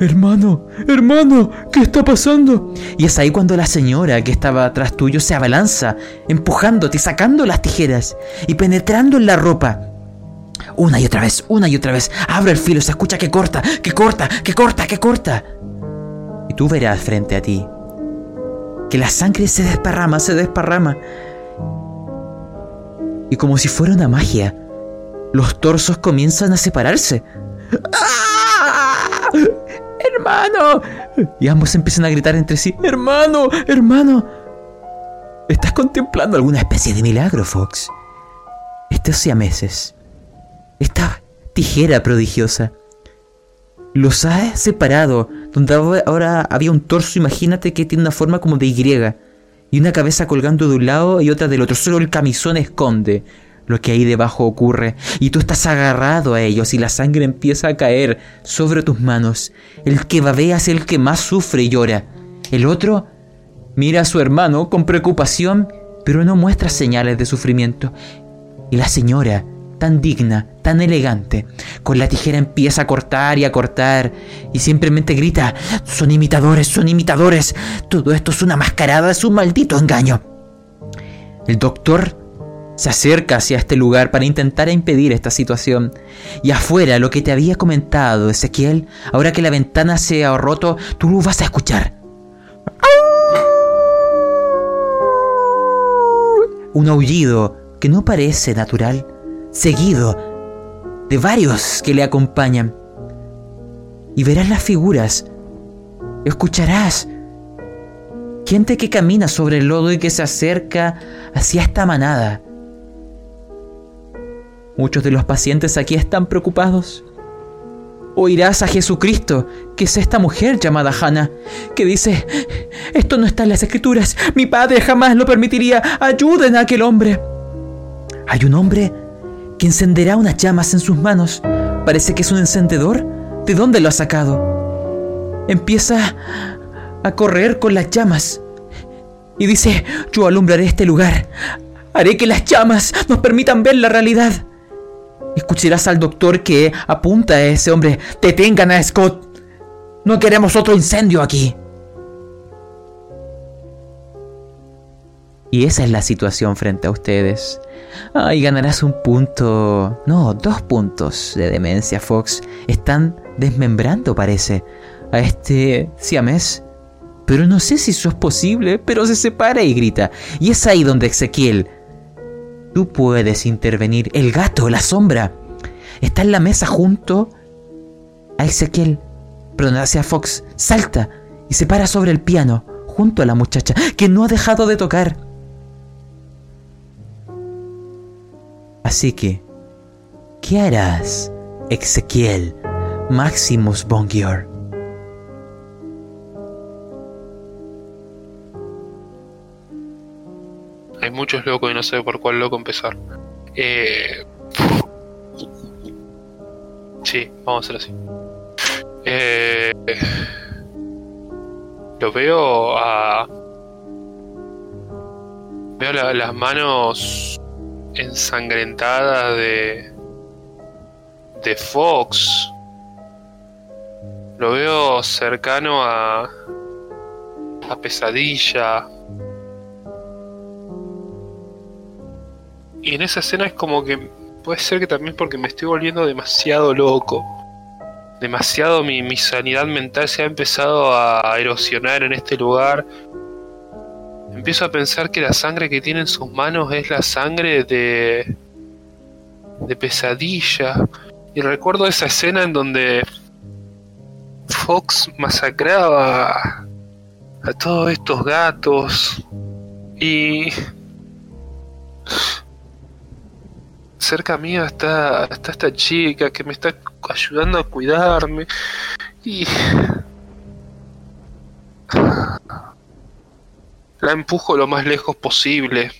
Hermano, hermano, ¿qué está pasando? Y es ahí cuando la señora que estaba atrás tuyo se abalanza, empujándote, sacando las tijeras y penetrando en la ropa. Una y otra vez, una y otra vez. Abre el filo, se escucha que corta, que corta, que corta, que corta. Y tú verás frente a ti que la sangre se desparrama, se desparrama. Y como si fuera una magia, los torsos comienzan a separarse. ¡Ah! ¡Hermano! Y ambos empiezan a gritar entre sí. ¡Hermano! ¡Hermano! Estás contemplando alguna especie de milagro, Fox. Estos meses. Esta tijera prodigiosa. Los ha separado. Donde ahora había un torso, imagínate que tiene una forma como de Y. Y una cabeza colgando de un lado y otra del otro. Solo el camisón esconde lo que ahí debajo ocurre y tú estás agarrado a ellos y la sangre empieza a caer sobre tus manos. El que babea es el que más sufre y llora. El otro mira a su hermano con preocupación, pero no muestra señales de sufrimiento. Y la señora, tan digna, tan elegante, con la tijera empieza a cortar y a cortar y simplemente grita, son imitadores, son imitadores, todo esto es una mascarada, es un maldito engaño. El doctor se acerca hacia este lugar para intentar impedir esta situación. Y afuera, lo que te había comentado Ezequiel, ahora que la ventana se ha roto, tú lo vas a escuchar. Un aullido que no parece natural, seguido de varios que le acompañan. Y verás las figuras. Escucharás gente que camina sobre el lodo y que se acerca hacia esta manada. Muchos de los pacientes aquí están preocupados. Oirás a Jesucristo, que es esta mujer llamada Hannah, que dice, esto no está en las escrituras, mi padre jamás lo permitiría, ayuden a aquel hombre. Hay un hombre que encenderá unas llamas en sus manos. Parece que es un encendedor. ¿De dónde lo ha sacado? Empieza a correr con las llamas y dice, yo alumbraré este lugar. Haré que las llamas nos permitan ver la realidad. Escucharás al doctor que apunta a ese hombre. Detengan a Scott. No queremos otro incendio aquí. Y esa es la situación frente a ustedes. Ay, ganarás un punto. No, dos puntos de demencia, Fox. Están desmembrando, parece, a este siamés. Pero no sé si eso es posible, pero se separa y grita. Y es ahí donde Ezequiel Tú puedes intervenir. El gato, la sombra, está en la mesa junto a Ezequiel. Perdón, hacia Fox. Salta y se para sobre el piano junto a la muchacha que no ha dejado de tocar. Así que, ¿qué harás, Ezequiel Maximus Bongior? Hay muchos locos y no sé por cuál loco empezar. Eh... Sí, vamos a hacer así. Eh... Lo veo a. Veo las manos ensangrentadas de. de Fox. Lo veo cercano a. a Pesadilla. Y en esa escena es como que puede ser que también porque me estoy volviendo demasiado loco. Demasiado mi, mi sanidad mental se ha empezado a erosionar en este lugar. Empiezo a pensar que la sangre que tiene en sus manos es la sangre de. de pesadilla. Y recuerdo esa escena en donde Fox masacraba a todos estos gatos. Y cerca mío está, está esta chica que me está ayudando a cuidarme y la empujo lo más lejos posible.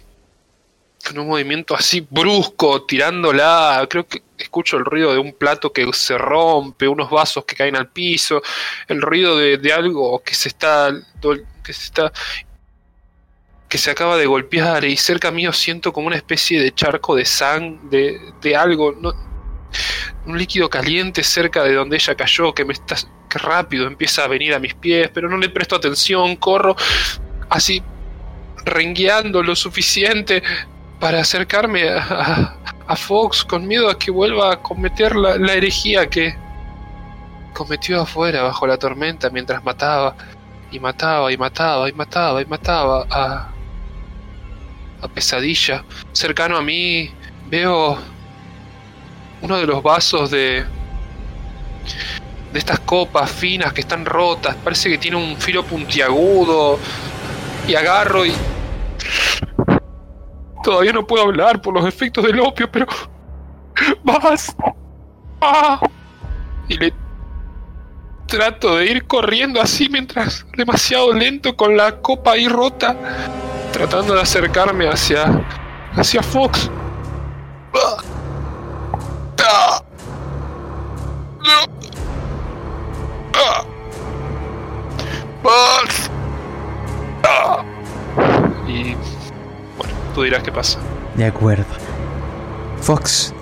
Con un movimiento así brusco tirándola. Creo que escucho el ruido de un plato que se rompe unos vasos que caen al piso el ruido de, de algo que se está que se está que se acaba de golpear y cerca mío siento como una especie de charco de sangre, de, algo, no, un líquido caliente cerca de donde ella cayó, que me está, que rápido empieza a venir a mis pies, pero no le presto atención, corro así rengueando lo suficiente para acercarme a, Fox con miedo a que vuelva a cometer la, la herejía que cometió afuera bajo la tormenta mientras mataba y mataba y mataba y mataba y mataba a, a pesadilla. Cercano a mí veo uno de los vasos de de estas copas finas que están rotas. Parece que tiene un filo puntiagudo y agarro y... Todavía no puedo hablar por los efectos del opio, pero... ¡Vas! ¡Ah! Y le trato de ir corriendo así mientras demasiado lento con la copa ahí rota, tratando de acercarme hacia hacia Fox. ¡Vas! Dirás qué pasa. De acuerdo. Fox,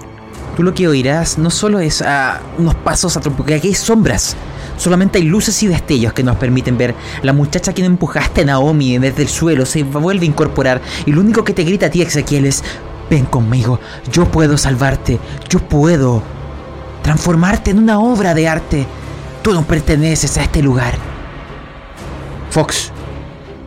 tú lo que oirás no solo es a unos pasos porque aquí hay sombras. Solamente hay luces y destellos que nos permiten ver. La muchacha a quien empujaste, Naomi, desde el suelo, se vuelve a incorporar. Y lo único que te grita a ti, Ezequiel, es: Ven conmigo, yo puedo salvarte, yo puedo transformarte en una obra de arte. Tú no perteneces a este lugar. Fox,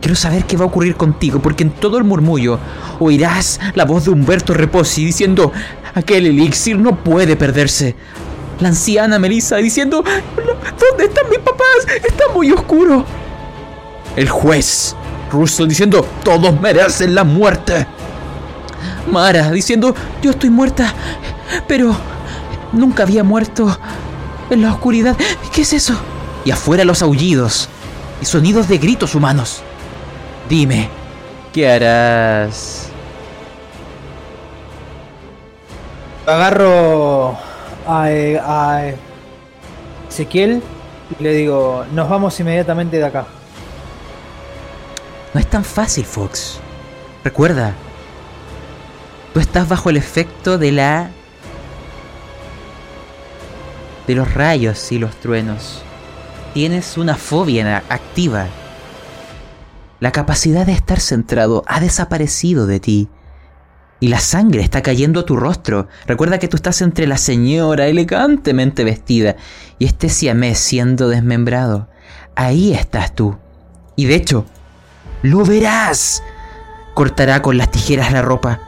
quiero saber qué va a ocurrir contigo, porque en todo el murmullo oirás la voz de Humberto Reposi diciendo: Aquel elixir no puede perderse la anciana Melissa diciendo, ¿dónde están mis papás? Está muy oscuro. El juez, Russell diciendo, todos merecen la muerte. Mara diciendo, yo estoy muerta, pero nunca había muerto en la oscuridad. ¿Qué es eso? Y afuera los aullidos y sonidos de gritos humanos. Dime, ¿qué harás? Agarro a, Ezequiel y le digo, nos vamos inmediatamente de acá. No es tan fácil, Fox. Recuerda, tú estás bajo el efecto de la... de los rayos y los truenos. Tienes una fobia activa. La capacidad de estar centrado ha desaparecido de ti y la sangre está cayendo a tu rostro. Recuerda que tú estás entre la señora elegantemente vestida y este siamés siendo desmembrado. Ahí estás tú. Y de hecho, lo verás. Cortará con las tijeras la ropa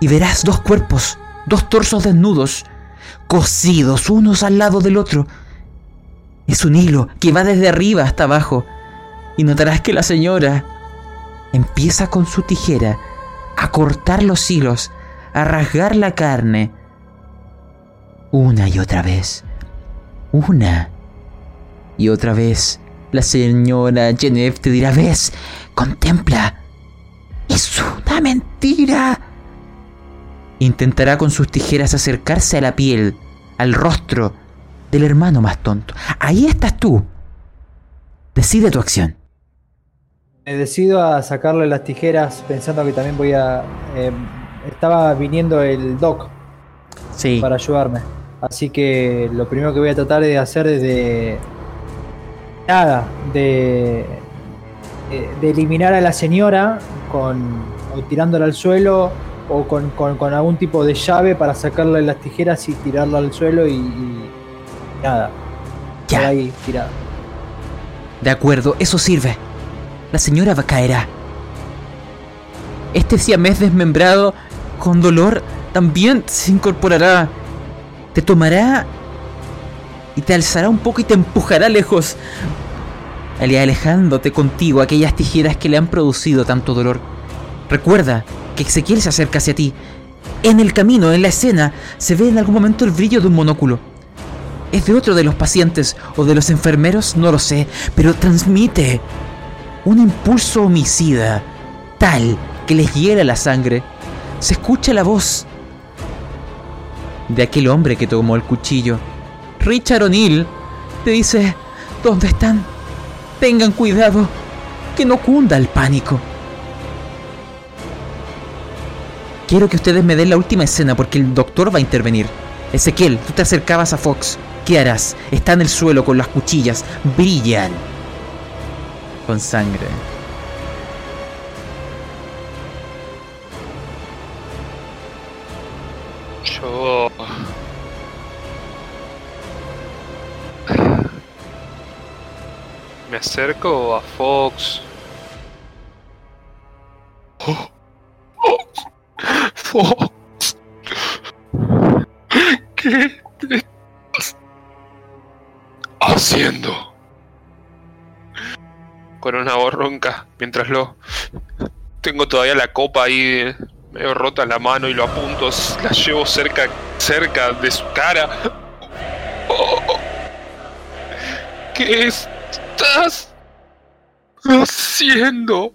y verás dos cuerpos, dos torsos desnudos, cosidos unos al lado del otro. Es un hilo que va desde arriba hasta abajo y notarás que la señora empieza con su tijera a cortar los hilos, a rasgar la carne. Una y otra vez. Una y otra vez. La señora Genevieve te dirá, ves, contempla. Es una mentira. Intentará con sus tijeras acercarse a la piel, al rostro del hermano más tonto. Ahí estás tú. Decide tu acción. Me decido a sacarle las tijeras pensando que también voy a... Eh, estaba viniendo el doc sí. para ayudarme. Así que lo primero que voy a tratar de hacer es de... Nada, de... De, eliminar a la señora con o tirándola al suelo o con, con, algún tipo de llave para sacarle las tijeras y tirarla al suelo y, nada. Ya. Ahí tirada. De acuerdo, eso sirve la señora caerá. Este siamés desmembrado, con dolor, también se incorporará. Te tomará y te alzará un poco y te empujará lejos, alejándote contigo aquellas tijeras que le han producido tanto dolor. Recuerda que Ezequiel se acerca hacia ti. En el camino, en la escena, se ve en algún momento el brillo de un monóculo. ¿Es de otro de los pacientes o de los enfermeros? No lo sé, pero transmite un impulso homicida, tal que les hiela la sangre, se escucha la voz de aquel hombre que tomó el cuchillo. Richard O'Neill te dice, ¿dónde están? Tengan cuidado, que no cunda el pánico. Quiero que ustedes me den la última escena porque el doctor va a intervenir. Ezequiel, tú te acercabas a Fox. ¿Qué harás? Está en el suelo con las cuchillas. Brillan con sangre. Yo... Me acerco a Fox. Fox. ¿Qué estás haciendo? Con una voz ronca, mientras lo... Tengo todavía la copa ahí medio rota en la mano y lo apunto, la llevo cerca, cerca de su cara. ¿Qué estás haciendo?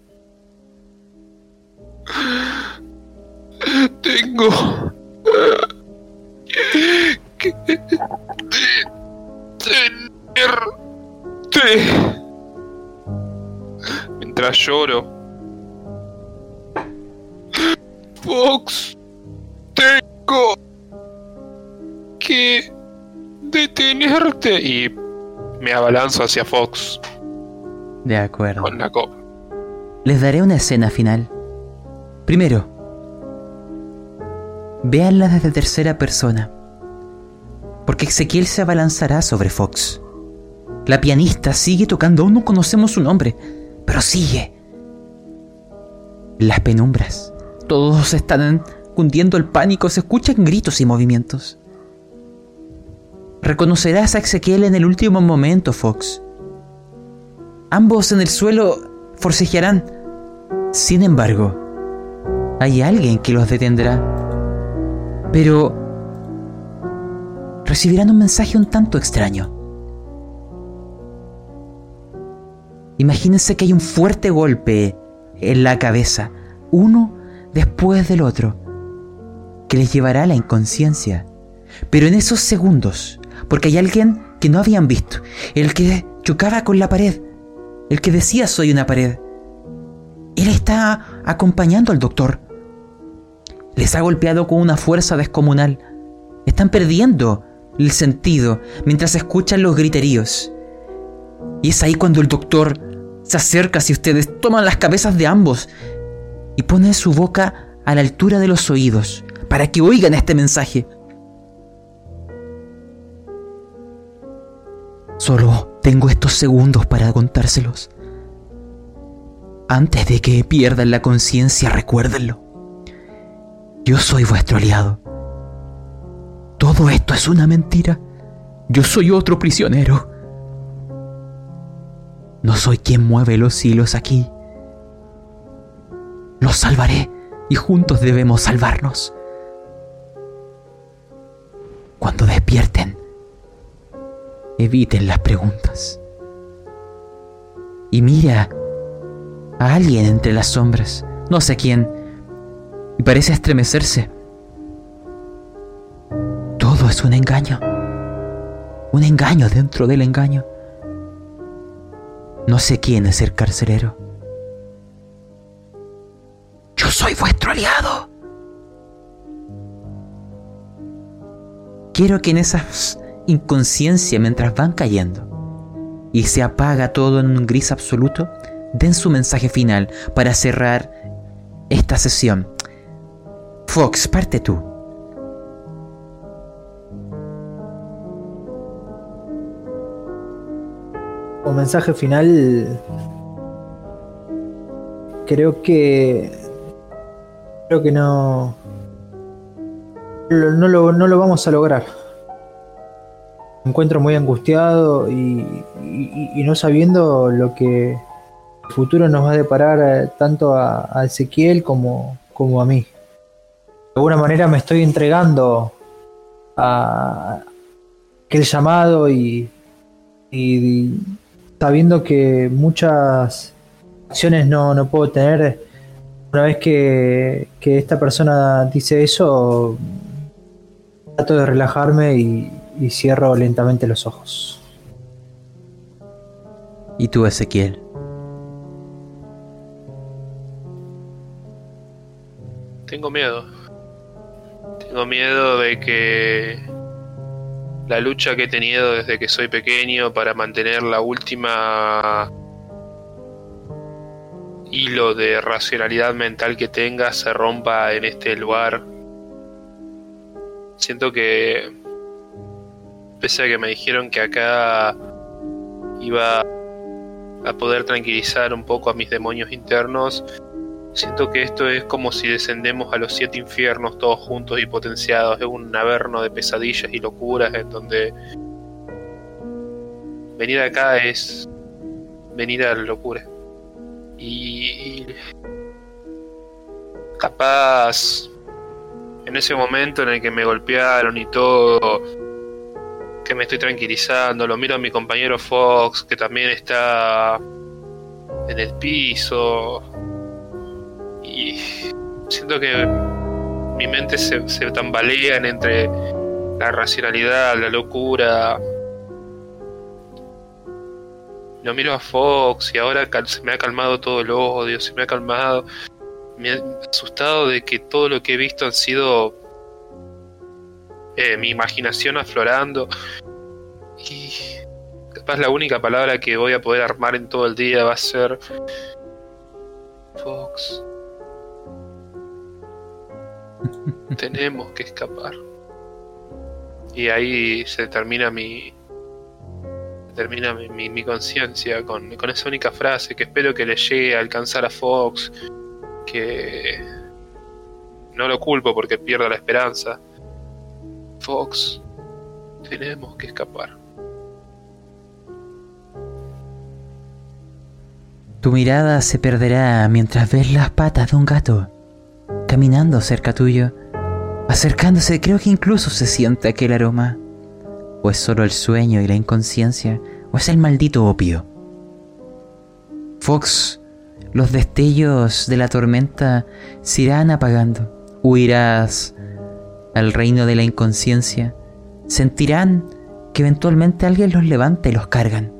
Tengo que tenerte mientras lloro. Fox, tengo que detenerte. Y me abalanzo hacia Fox De acuerdo. con la copa. Les daré una escena final. Primero, véanla desde tercera persona. Porque Ezequiel se abalanzará sobre Fox. La pianista sigue tocando, aún no conocemos su nombre, pero sigue. Las penumbras. Todos están cundiendo el pánico, se escuchan gritos y movimientos. Reconocerás a Ezequiel en el último momento, Fox. Ambos en el suelo forcejearán. Sin embargo, hay alguien que los detendrá. Pero recibirán un mensaje un tanto extraño. Imagínense que hay un fuerte golpe en la cabeza, uno después del otro, que les llevará a la inconsciencia. Pero en esos segundos, porque hay alguien que no habían visto, el que chocaba con la pared, el que decía soy una pared, él está acompañando al doctor. Les ha golpeado con una fuerza descomunal. Están perdiendo el sentido mientras escuchan los griteríos. Y es ahí cuando el doctor se acerca hacia ustedes, toman las cabezas de ambos y pone su boca a la altura de los oídos para que oigan este mensaje. Solo tengo estos segundos para contárselos. Antes de que pierdan la conciencia, recuérdenlo. Yo soy vuestro aliado. Todo esto es una mentira. Yo soy otro prisionero. No soy quien mueve los hilos aquí. Los salvaré y juntos debemos salvarnos. Cuando despierten, eviten las preguntas. Y mira a alguien entre las sombras, no sé quién, y parece estremecerse. Todo es un engaño. Un engaño dentro del engaño. No sé quién es el carcelero. Yo soy vuestro aliado. Quiero que en esa inconsciencia mientras van cayendo y se apaga todo en un gris absoluto, den su mensaje final para cerrar esta sesión. Fox, parte tú. Como mensaje final, creo que creo que no no lo, no lo vamos a lograr. Me encuentro muy angustiado y, y- y no sabiendo lo que el futuro nos va a deparar eh, tanto a, a Ezequiel como, como a mí. De alguna manera me estoy entregando a aquel llamado y, y sabiendo que muchas acciones no, no puedo tener. Una vez que, que esta persona dice eso, trato de relajarme y, y cierro lentamente los ojos. Y tú, Ezequiel. Tengo miedo. Tengo miedo de que la lucha que he tenido desde que soy pequeño para mantener la última hilo de racionalidad mental que tenga se rompa en este lugar. Siento que pese a que me dijeron que acá iba a poder tranquilizar un poco a mis demonios internos, Siento que esto es como si descendemos a los siete infiernos todos juntos y potenciados. Es un averno de pesadillas y locuras en donde venir acá es venir a la locura. Y capaz en ese momento en el que me golpearon y todo, que me estoy tranquilizando, lo miro a mi compañero Fox, que también está en el piso, y siento que mi mente se, se tambalean entre la racionalidad, la locura. Lo miro a Fox y ahora se me ha calmado todo el odio, se me ha calmado. me he asustado de que todo lo que he visto han sido eh, mi imaginación aflorando. Y capaz la única palabra que voy a poder armar en todo el día va a ser Fox. Tenemos que escapar. Y ahí se termina mi. termina mi, mi, conciencia con, con, esa única frase que espero que le llegue a alcanzar a Fox. Que. No lo culpo porque pierda la esperanza. Fox. Tenemos que escapar. Tu mirada se perderá mientras ves las patas de un gato caminando cerca tuyo. Acercándose, creo que incluso se siente aquel aroma. O es solo el sueño y la inconsciencia, o es el maldito opio. Fox, los destellos de la tormenta se irán apagando. Huirás al reino de la inconsciencia. Sentirán que eventualmente alguien los levanta y los cargan.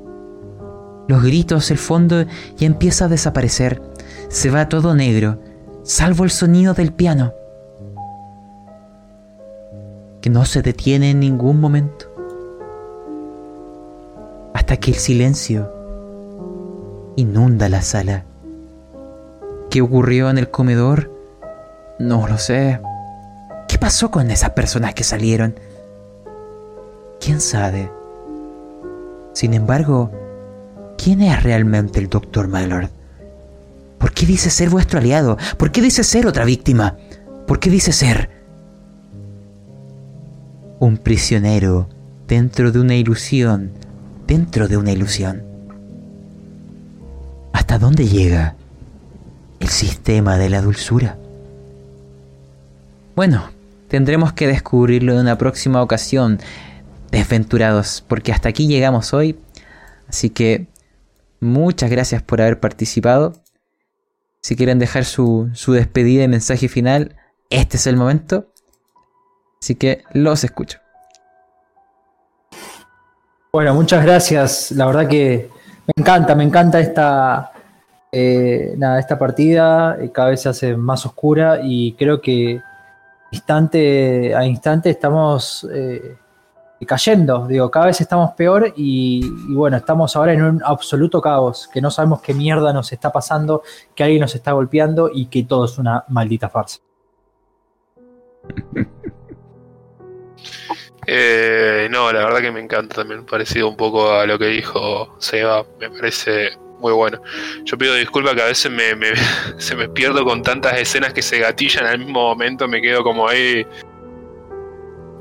Los gritos, el fondo ya empieza a desaparecer. Se va todo negro, salvo el sonido del piano que no se detiene en ningún momento. Hasta que el silencio inunda la sala. ¿Qué ocurrió en el comedor? No lo sé. ¿Qué pasó con esas personas que salieron? ¿Quién sabe? Sin embargo, ¿quién es realmente el Dr. Mallard? ¿Por qué dice ser vuestro aliado? ¿Por qué dice ser otra víctima? ¿Por qué dice ser un prisionero dentro de una ilusión, dentro de una ilusión. ¿Hasta dónde llega el sistema de la dulzura? Bueno, tendremos que descubrirlo en una próxima ocasión, desventurados, porque hasta aquí llegamos hoy. Así que muchas gracias por haber participado. Si quieren dejar su, su despedida y mensaje final, este es el momento. Así que los escucho. Bueno, muchas gracias. La verdad que me encanta, me encanta esta, eh, nada, esta partida. Eh, cada vez se hace más oscura y creo que instante a instante estamos eh, cayendo. Digo, cada vez estamos peor y, bueno, estamos ahora en un absoluto caos, que no sabemos qué mierda nos está pasando, que alguien nos está golpeando y que todo es una maldita farsa. Eh, no, la verdad que me encanta también, parecido un poco a lo que dijo Seba, me parece muy bueno. Yo pido disculpas que a veces me, se me pierdo con tantas escenas que se gatillan al mismo momento, me quedo como ahí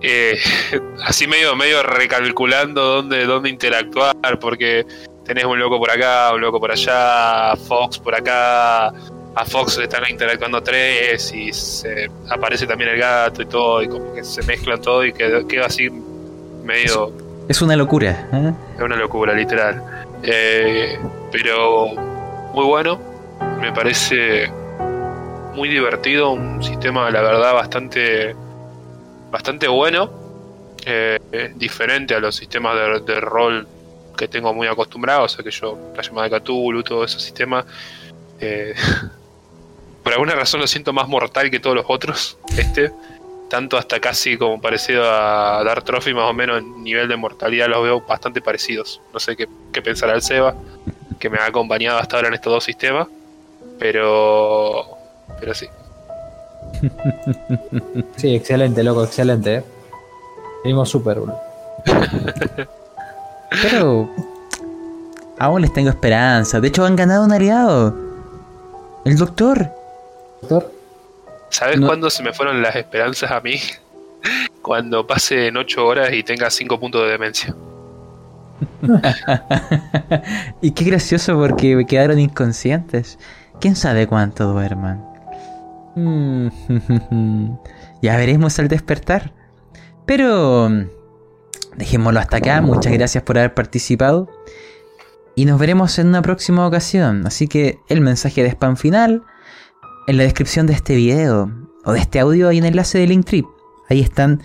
eh, así medio, medio recalculando dónde, dónde interactuar, porque tenés un loco por acá, un loco por allá, Fox por acá, a Fox le están interactuando tres y se aparece también el gato y todo y como que se mezclan todo y queda, queda así medio... Es una locura. ¿eh? Es una locura, literal. Eh, pero muy bueno, me parece muy divertido, un sistema la verdad bastante, bastante bueno, eh, diferente a los sistemas de, rol que tengo muy acostumbrados, o sea que yo, la llamada de Cthulhu, todo ese sistema, eh, por alguna razón lo siento más mortal que todos los otros, este. Tanto hasta casi como parecido a Dark Trophy, más o menos en nivel de mortalidad los veo bastante parecidos. No sé qué, qué pensará el Seba, que me ha acompañado hasta ahora en estos dos sistemas. Pero. Pero sí. Sí, excelente, loco, excelente. ¿eh? Venimos súper, Pero. Aún les tengo esperanza. De hecho, han ganado un aliado. El doctor. ¿Sabes cuándo se me fueron las esperanzas a mí? Cuando pase en 8 horas y tenga 5 puntos de demencia. y qué gracioso porque me quedaron inconscientes. ¿Quién sabe cuánto duerman? ya veremos al despertar. Pero dejémoslo hasta acá. Muchas gracias por haber participado. Y nos veremos en una próxima ocasión. Así que el mensaje de spam final en la descripción de este video o de este audio hay un enlace de Linktree. Ahí están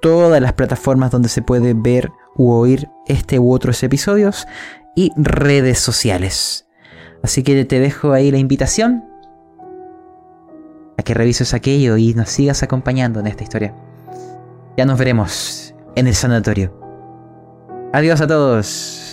todas las plataformas donde se puede ver u oír este u otros episodios y redes sociales. Así que te dejo ahí la invitación a que revises aquello y nos sigas acompañando en esta historia. Ya nos veremos en el sanatorio. Adiós a todos.